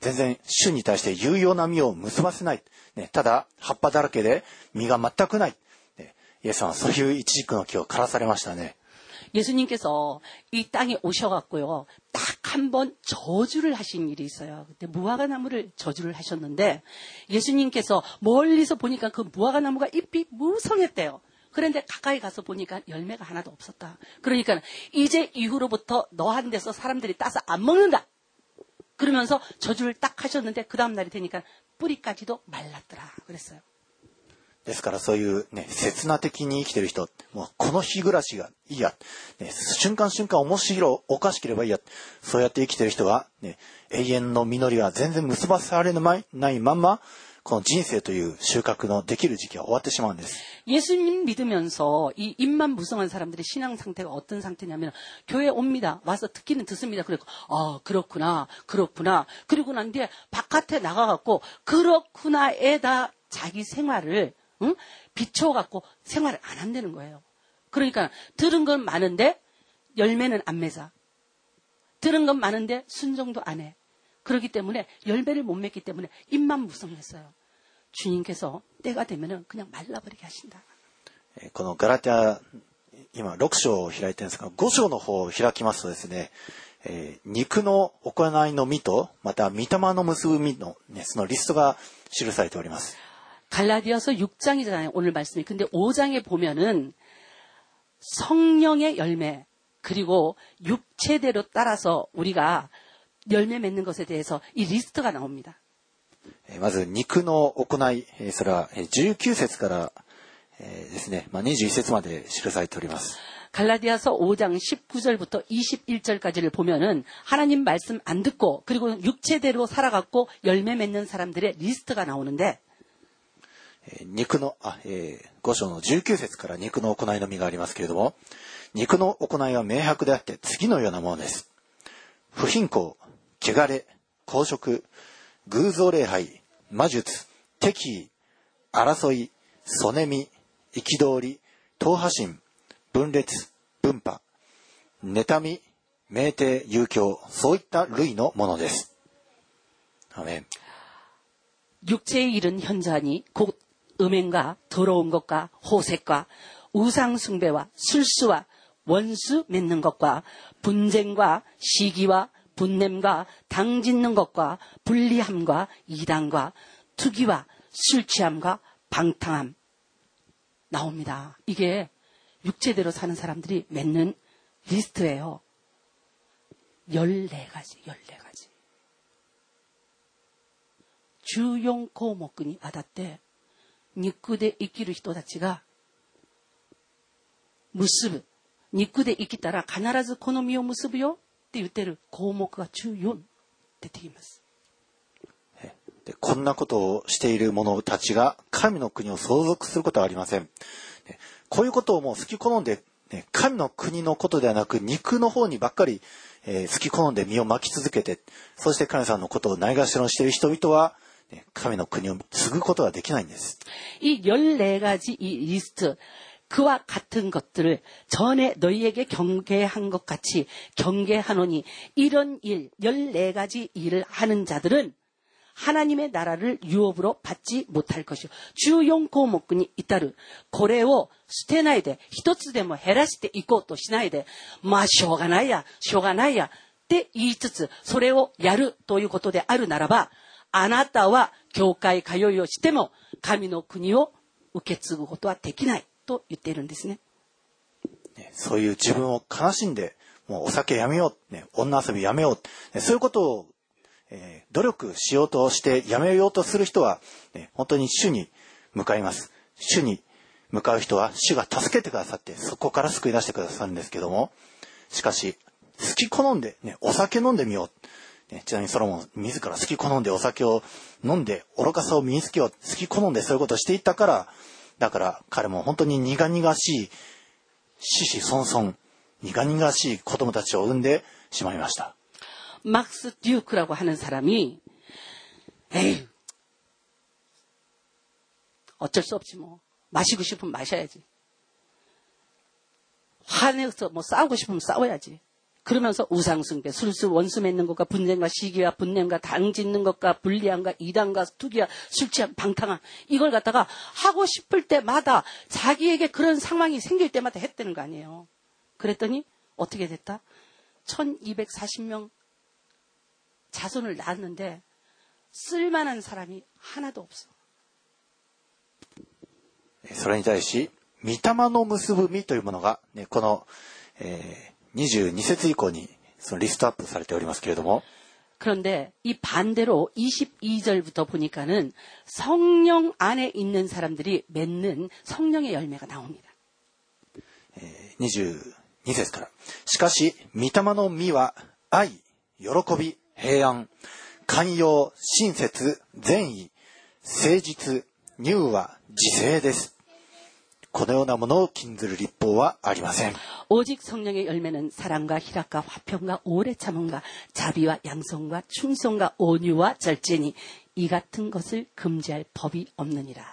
B: 全然主に対して有用な実を結ばせない。ね、ただ、葉っぱだらけで実が全くない。ね、イエス様はそういうイチジクの木を枯らされましたね。
A: 예수님께서 이 땅에 오셔갖고요, 딱 한 번 저주를 하신 일이 있어요. 그때 무화과 나무를 저주를 하셨는데, 예수님께서 멀리서 보니까 그 무화과 나무가 잎이 무성했대요. 그런데 가까이 가서 보니까 열매가 하나도 없었다. 그러니까 이제 이후로부터 너한 데서 사람들이 따서 안 먹는다. 그러면서 저주를 딱 하셨는데 그 다음 날이 되니까 뿌리까지도 말랐더라. 그랬어요.
B: ですからそういうね、刹那的に生きてる人、もうこの日暮らしがいいや。ね、瞬間瞬間面白い、おかしければいいや。そうやって生きてる人は、ね、永遠の実りが全然結ばされないまんま、この人生という収穫のできる時期は終わってしまうんです。
A: 예수님 믿으면서 이 입만 무성한 사람들의 신앙 상태가 어떤 상태냐면 교회 옵니다. 와서 듣기는 듣습니다. 그리고 아 그렇구나 그렇구나 그리고 난 뒤에 바깥에 나가갖고 그렇구나에다 자기 생활을 응? 비춰갖고 생활을 안 한다는 거예요. 그러니까 들은 건 많은데 열매는 안 맺어. 들은 건 많은데 순종도 안 해. 그렇기 때문에 열매를 못 맺기 때문에 입만 무성했어요. 주님께서 때가 되면은 그냥 말라버리게 하신다.
B: えーこのガラテア、今6章を開いてるんですが、5章の方を開きますとですね、えー肉の行いの実と、また御霊の結ぶ実の、ね、そのリストが記されております。
A: 갈라디아서 6장이잖아요. 오늘 말씀이. 근데 5장에 보면은 성령의 열매 그리고 육체대로 따라서 우리가 열매 맺는 것에 대해서 이 리스트가 나옵니다.
B: まず肉の行いそれは19節からですね21節まで記されております
A: 갈라디아서 5장 19절부터 21절까지를 보면은 하나님 말씀 안 듣고 그리고 육체대로 살아갔고 열매 맺는 사람들의 리스트가 나오는데
B: えー肉の、あ、え5章の19節から肉の行いの実がありますけれども、肉の行いは明白であって次のようなものです。不貧困、汚れ、公職、偶像礼拝、魔術、敵意、争い、曽根み、憤り、党派心、分裂、分派、妬み、酩酊、遊興、そういった類のものです。アメン。
A: 육체의 일은 현저하니 곧 음행과 더러운 것과 호색과 우상숭배와 술수와 원수 맺는 것과 분쟁과 시기와 분냄과 당짓는 것과 불리함과 이단과 투기와 술취함과 방탕함 나옵니다. 이게 육체대로 사는 사람들이 맺는 리스트예요. 14가지, 14가지. 주용코 목근이 아다 때 肉で生きる人たちが結ぶ。肉で生きたら必ずこの実を結ぶよって言ってる項目が14出てきます。
B: でこんなことをしている者たちが神の国を相続することはありません。こういうことをもう好き好んで、ね神の国のことではなく肉の方にばっかり、えー好き好んで身を巻き続けて、そして神様のことをないがしろにしている人々は、神の国を継ぐことができないんです。
A: 이 14가지 이 리스트, 그와 같은 것들을 전에 너희에게 경계한 것 같이 경계하노니 이런 일, 14가지 일을 하는 자들은 하나님의 나라를 유업으로 받지 못할 것이요. 주용 고목군이 이따르 고레오 스테나이데 히토츠데모 헤라시테 이고 또 시나이데 마 쇼가나야 쇼가나야 때 이츠츠 소레오 야르 ということであるならば あなたは教会通いをしても神の国を受け継ぐことはできないと言っているんですね。
B: そういう自分を悲しんで、もうお酒やめよう、ね、女遊びやめよう、ねそういうことを、えー努力しようとしてやめようとする人は、ね、本当に主に向かいます。主に向かう人は主が助けてくださって、そこから救い出してくださるんですけども、しかし、好き好んで、ね、お酒飲んでみよう。ね、ちなみにソロモン自ら好き好んでお酒を飲んで愚かさを身につけよう。好き好んでそういうことをしていったから、だから彼も本当に苦々しい、死死孫孫、苦々しい子供たちを産んでしまいました。
A: 막스 듀크라고 하는 사람이 에이 어쩔 수 없지 뭐 마시고 싶으면 마셔야지 화내서 뭐 싸우고 싶으면 싸워야지 그러면서 우상숭배 술술 원수 맺는 것과 분쟁과 시기와 분냄과 당 짓는 것과 불리함과 이단과 투기와 술취한 방탕함 이걸 갖다가 하고 싶을 때마다 자기에게 그런 상황이 생길 때마다 했다는 거 아니에요 그랬더니 어떻게 됐다 1240명 자손을 낳았는데 쓸만한 사람이 하나도 없어.
B: それに対し、御霊の結ぶ実というものが、ね、この、えー 22節以降にそのリストアップされておりますけれども、
A: 그런데 이 반대로 22절부터 보니까는 성령 안에 있는 사람들이 맺는 성령의 열매가 나옵니다.
B: 22節から。しかし、御霊の実は、愛、喜び、平安、寛容、親切、善意、誠実、乳和、自制です。このようなものを禁ずる立法はありません。
A: 오직 성령의 열매는 사랑과 희락과 화평과 오래 참음과 자비와 양성과 충성과 온유와 절제니 이 같은 것을 금지할 법이 없느니라.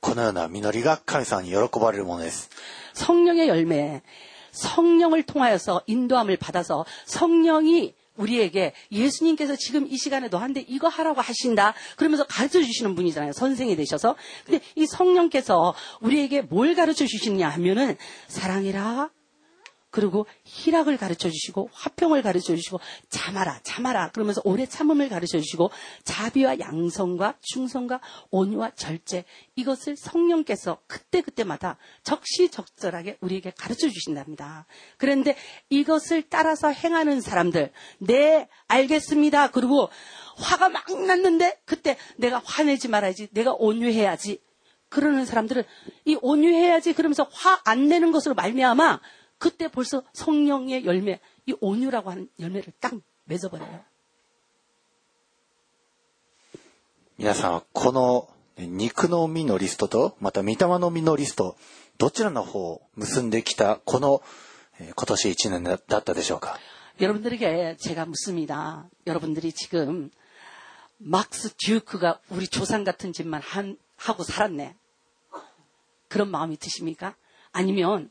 B: このような実りが神様に喜ばれるものです。
A: 성령의 열매, 성령을 통하여서 인도함을 받아서 성령이 우리에게 예수님께서 지금 이 시간에 너한테 이거 하라고 하신다. 그러면서 가르쳐 주시는 분이잖아요. 선생이 되셔서. 근데 이 성령께서 우리에게 뭘 가르쳐 주시느냐 하면은 사랑해라. 그리고 희락을 가르쳐 주시고 화평을 가르쳐 주시고 참아라 참아라 그러면서 오래 참음을 가르쳐 주시고 자비와 양성과 충성과 온유와 절제 이것을 성령께서 그때그때마다 적시적절하게 우리에게 가르쳐 주신답니다. 그런데 이것을 따라서 행하는 사람들 네 알겠습니다. 그리고 화가 막 났는데 그때 내가 화내지 말아야지 내가 온유해야지 그러는 사람들은 이 온유해야지 그러면서 화 안 내는 것으로 말미암아 그때 벌써 성령의 열매, 이 온유라고 하는 열매를 딱 맺어버려요.
B: 皆さんはこのね肉の実のリストと、また御霊の実のリスト、どちらの方を結んできた、このえー今年1年だだったでしょうか。
A: 여러분들에게 제가 묻습니다. 여러분들이 지금 막스 듀크가 우리 조상 같은 짓만 한- 하고 살았네. 그런 마음이 드십니까? 아니면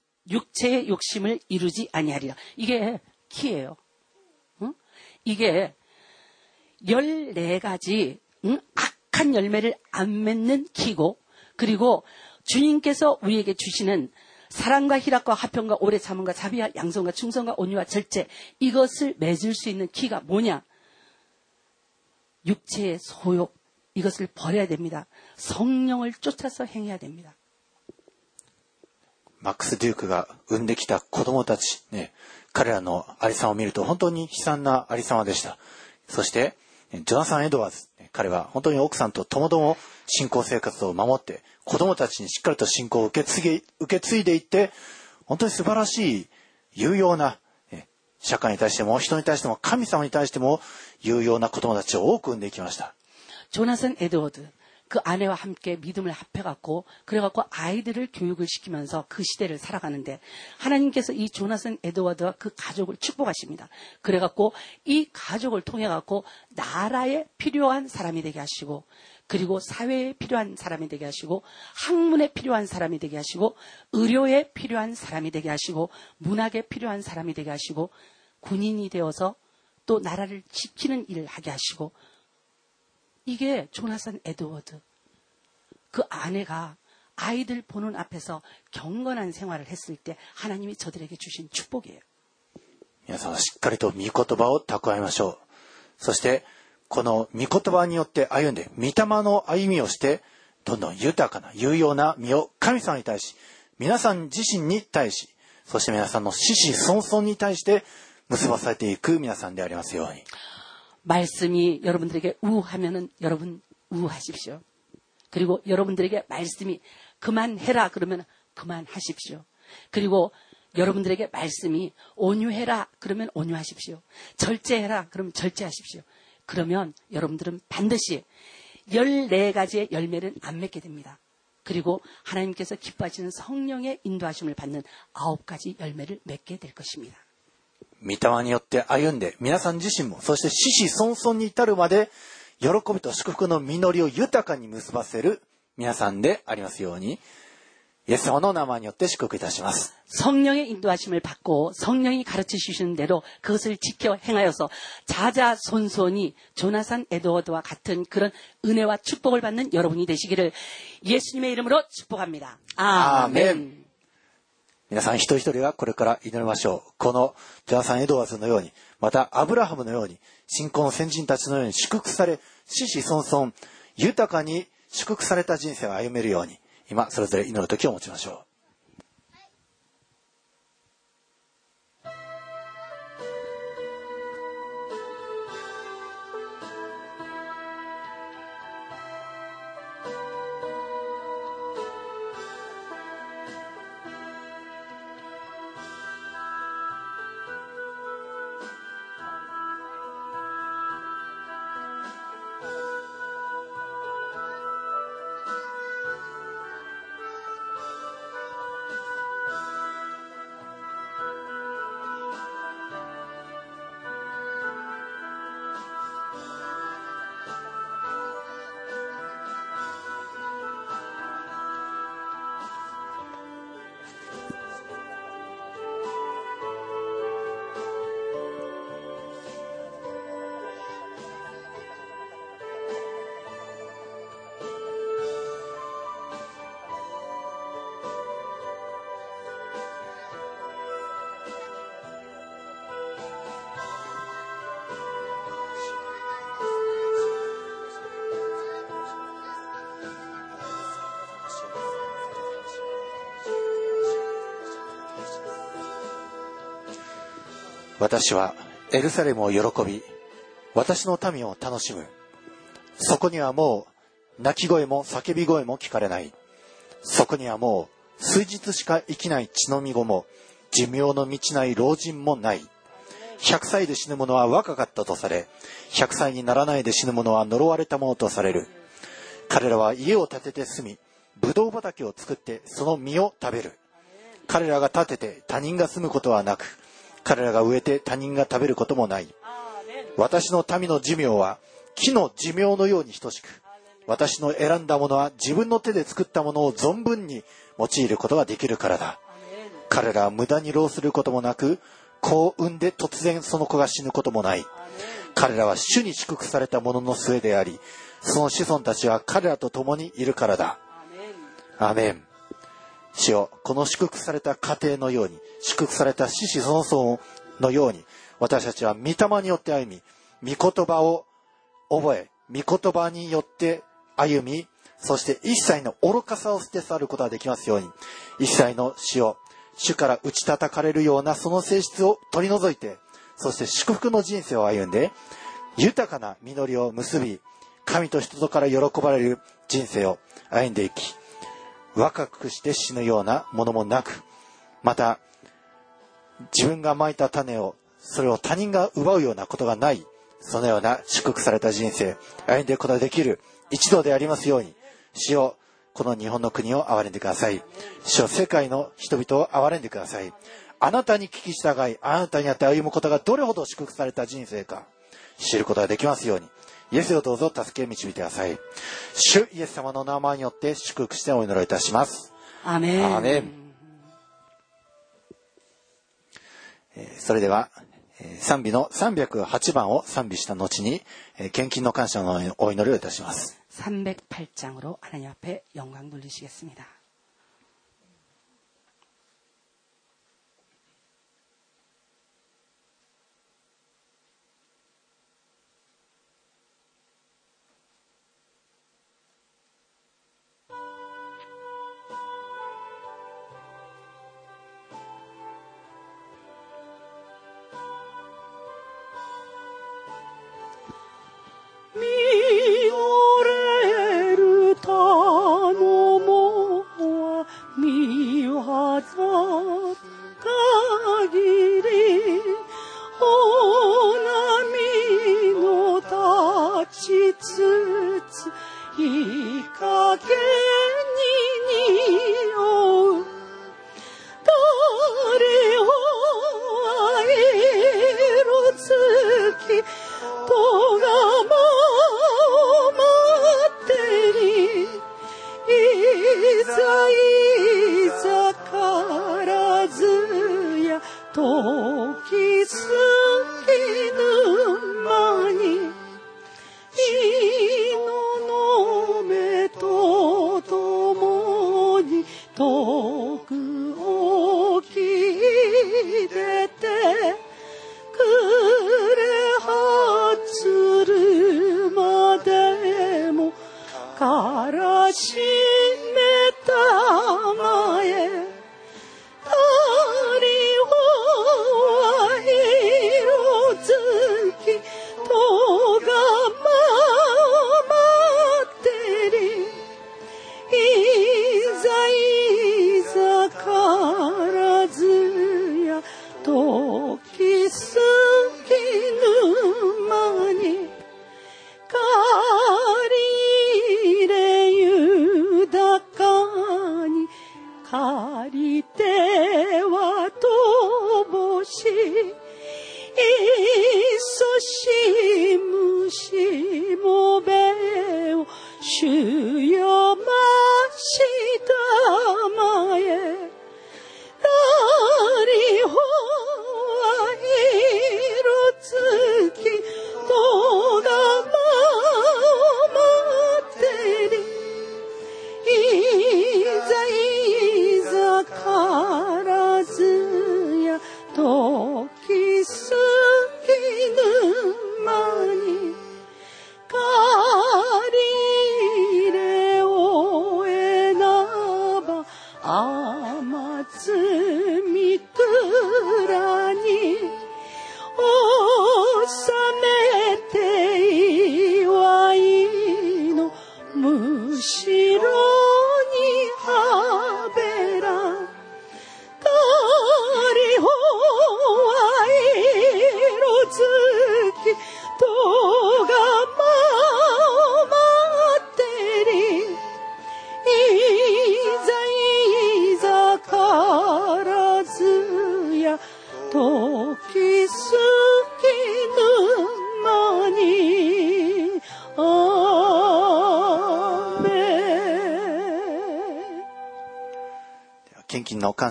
A: 육체의 욕심을 이루지 아니하리라. 이게 키예요. 응? 이게 14가지 응? 악한 열매를 안 맺는 키고 그리고 주님께서 우리에게 주시는 사랑과 희락과 화평과 오래 참음과 자비와 양성과 충성과 온유와 절제 이것을 맺을 수 있는 키가 뭐냐? 육체의 소욕 이것을 버려야 됩니다. 성령을 쫓아서 행해야 됩니다.
B: マックス・デュークが産んできた子供たち、ね、彼らのありさまを見ると本当に悲惨なありさまでした。そして、ジョナサン・エドワーズ、彼は本当に奥さんとともども信仰生活を守って、子供たちにしっかりと信仰を受け継ぎ、受け継いでいって、本当に素晴らしい、有用な、社会に対しても、人に対しても、神様に対しても、有用な子供たちを多く産んでいきました。
A: ジョナサン・エドワーズ。 그 아내와 함께 믿음을 합해갖고 그래갖고 아이들을 교육을 시키면서 그 시대를 살아가는데 하나님께서 이 조나산 에드워드와 그 가족을 축복하십니다. 그래갖고 이 가족을 통해갖고 나라에 필요한 사람이 되게 하시고 그리고 사회에 필요한 사람이 되게 하시고 학문에 필요한 사람이 되게 하시고 의료에 필요한 사람이 되게 하시고 문학에 필요한 사람이 되게 하시고 군인이 되어서 또 나라를 지키는 일을 하게 하시고 이게 조나산 에드워드. 그 아내가 아이들 보는 앞에서 경건한 생활을 했을 때 하나님이 저들에게 주신 축복이에요.
B: 皆さんはしっかりと御言葉を蓄えましょう。そして、この御言葉によって歩んで、御霊の歩みをして、どんどん豊かな、有用な身を神様に対し、皆さん自身に対し、そして皆さんの死死孫孫に対して結ばされていく皆さんでありますように。
A: 말씀이 여러분들에게 우하면은 여러분 우하십시오. 그리고 여러분들에게 말씀이 그만해라 그러면 그만하십시오. 그리고 여러분들에게 말씀이 온유해라 그러면 온유하십시오. 절제해라 그러면 절제하십시오. 그러면 여러분들은 반드시 14가지의 열매를 안 맺게 됩니다. 그리고 하나님께서 기뻐하시는 성령의 인도하심을 받는 아홉 가지 열매를 맺게 될 것입니다.
B: 御霊によって歩んで、皆さん自身も、そして死死孫孫に至るまで、喜びと祝福の実りを豊かに結ばせる皆さんでありますように、イエス様の名前によって祝福いたします。
A: 성령의 인도하심을 받고 성령이 가르쳐 주시는 대로 그것을 지켜 행하여서 자자손손이 조나산 에드워드와 같은 그런 은혜와 축복을 받는 여러분이 되시기를 예수님의 이름으로 축복합니다. 아멘.
B: 皆さん一人一人がこれから祈りましょう。このジョナサン・エドワーズのように、またアブラハムのように、信仰の先人たちのように祝福され、死死孫孫、豊かに祝福された人生を歩めるように、今、それぞれ祈る時を持ちましょう。私はエルサレムを喜び、私の民を楽しむ。そこにはもう泣き声も叫び声も聞かれない。そこにはもう数日しか生きない血のみ子も寿命の満ちない老人もない。100歳で死ぬ者は若かったとされ、100歳にならないで死ぬ者は呪われたものとされる。彼らは家を建てて住み、ブドウ畑を作ってその実を食べる。彼らが建てて他人が住むことはなく、彼らが植えて他人が食べることもない。私の民の寿命は木の寿命のように等しく、私の選んだものは自分の手で作ったものを存分に用いることができるからだ。彼らは無駄に労することもなく、子を産んで突然その子が死ぬこともない。彼らは主に祝福された者の末であり、その子孫たちは彼らと共にいるからだ。アーメン。主よ、この祝福された家庭のように、祝福された死死孫孫のように、私たちは御霊によって歩み、御言葉を覚え、御言葉によって歩み、そして一切の愚かさを捨て去ることができますように、一切の死を、主から打ち叩かれるようなその性質を取り除いて、そして祝福の人生を歩んで、豊かな実りを結び、神と人とから喜ばれる人生を歩んでいき、若くして死ぬようなものもなく、また、自分がまいた種を、それを他人が奪うようなことがない、そのような祝福された人生、歩んでいくことができる一度でありますように、主を、この日本の国を憐れんでください。主を世界の人々を憐れんでください。あなたに聞き従い、あなたにあって歩むことがどれほど祝福された人生か、知ることができますように。イエスをどうぞ助け導いてください。主イエス様の名前によって祝福してお祈りいたします。
A: アメン。アメン。
B: それでは、賛美の308番を賛美した後に、献金の感謝のお祈りをいたします。
A: 308장으로하나님앞에영광돌리시겠습니다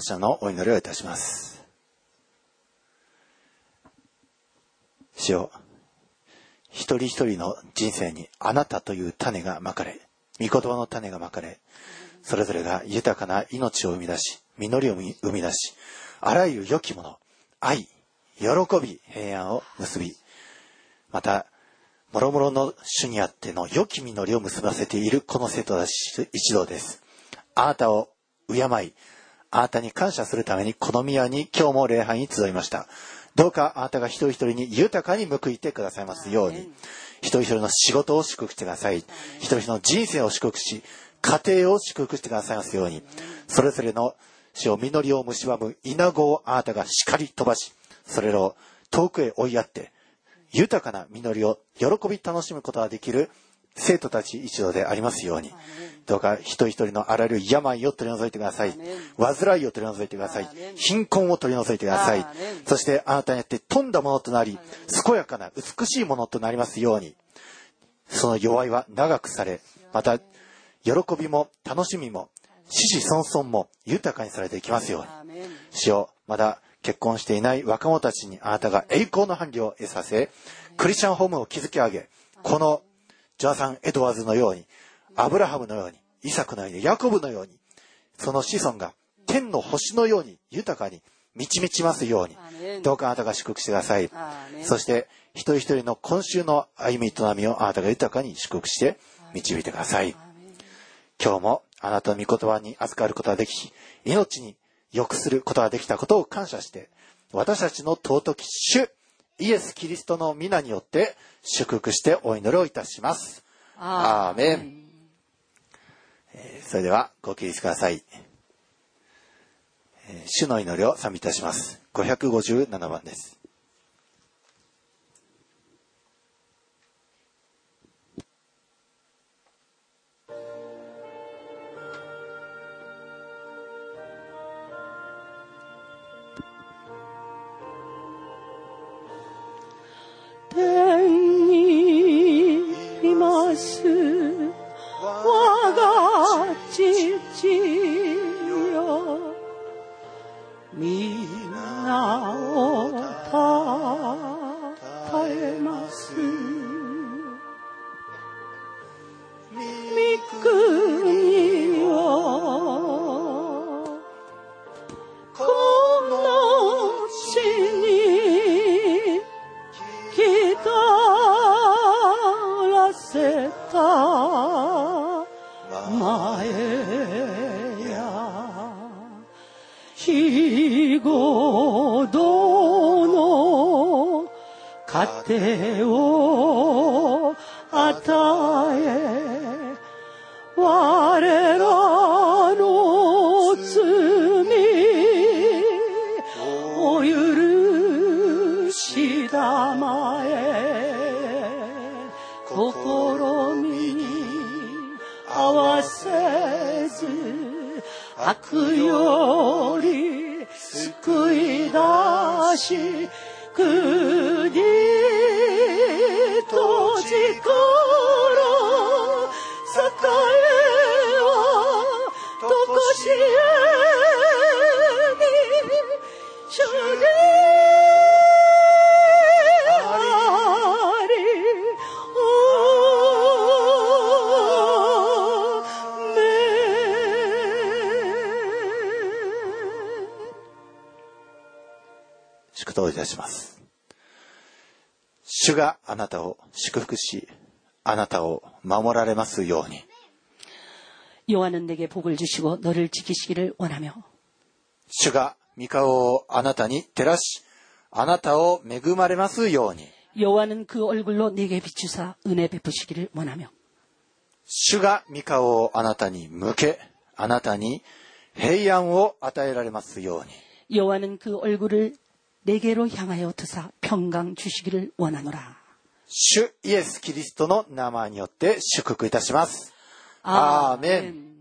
B: 感謝のお祈りをいたします。主よ、一人一人の人生にあなたという種がまかれ、御言葉の種がまかれ、それぞれが豊かな命を生み出し、実りを生み出し、あらゆる良きもの、愛、喜び、平安を結び、また、もろもろの主にあっての良き実りを結ばせているこの生徒たち一同です。あなたを敬い、あなたに感謝するためにこの宮に今日も礼拝に集いました。どうかあなたが一人一人に豊かに報いてくださいますように、一人一人の仕事を祝福してください。一人一人の人生を祝福し、家庭を祝福してくださいますように、それぞれの死を実りを蝕む稲子をあなたが叱り飛ばし、それらを遠くへ追いやって、豊かな実りを喜び楽しむことができる生徒たち一同でありますように、どうか一人一人のあらゆる病を取り除いてください。患いを取り除いてください。貧困を取り除いてください。そしてあなたによって富んだものとなり、健やかな美しいものとなりますように、その弱いは長くされ、また、喜びも楽しみも、死死孫孫も豊かにされていきますように。主よ、まだ結婚していない若者たちにあなたが栄光の伴侶を得させ、クリスチャンホームを築き上げ、このジョナサン・エドワーズのように、アブラハムのように、イサクのように、ヤコブのように、その子孫が天の星のように豊かに満ち満ちますように、どうかあなたが祝福してください。そして、一人一人の今週の歩みとみをあなたが豊かに祝福して導いてください。今日もあなたの御言葉に預かることができ、命に良くすることができたことを感謝して、私たちの尊き主、イエス・キリストの皆によって祝福してお祈りをいたします。アーメン。えー、それではご起立ください。えー、主の祈りを賛美いたします。557番です。主が父
A: よ。皆をたたえます。
B: 御
A: ごどの糧を与え我らの罪を許しだまえ。試みに合わせず悪用し
B: なたを祝福し、あなたを守られますように。
A: 여호와는내게복을주시고너를지키시기를원하며
B: 主が御顔をあなたに照らし、あなたを恵まれますように。
A: 여호와는그얼굴로내게비추사은혜베푸시기를원하며
B: 主が御顔をあなたに向け、あなたに平安を与えられますように。
A: 여호와는그얼굴을 내게로 향하여 드사 평강 주시기를 원하노라.
B: 主イエス・キリストの名前によって祝福いたします。アーメン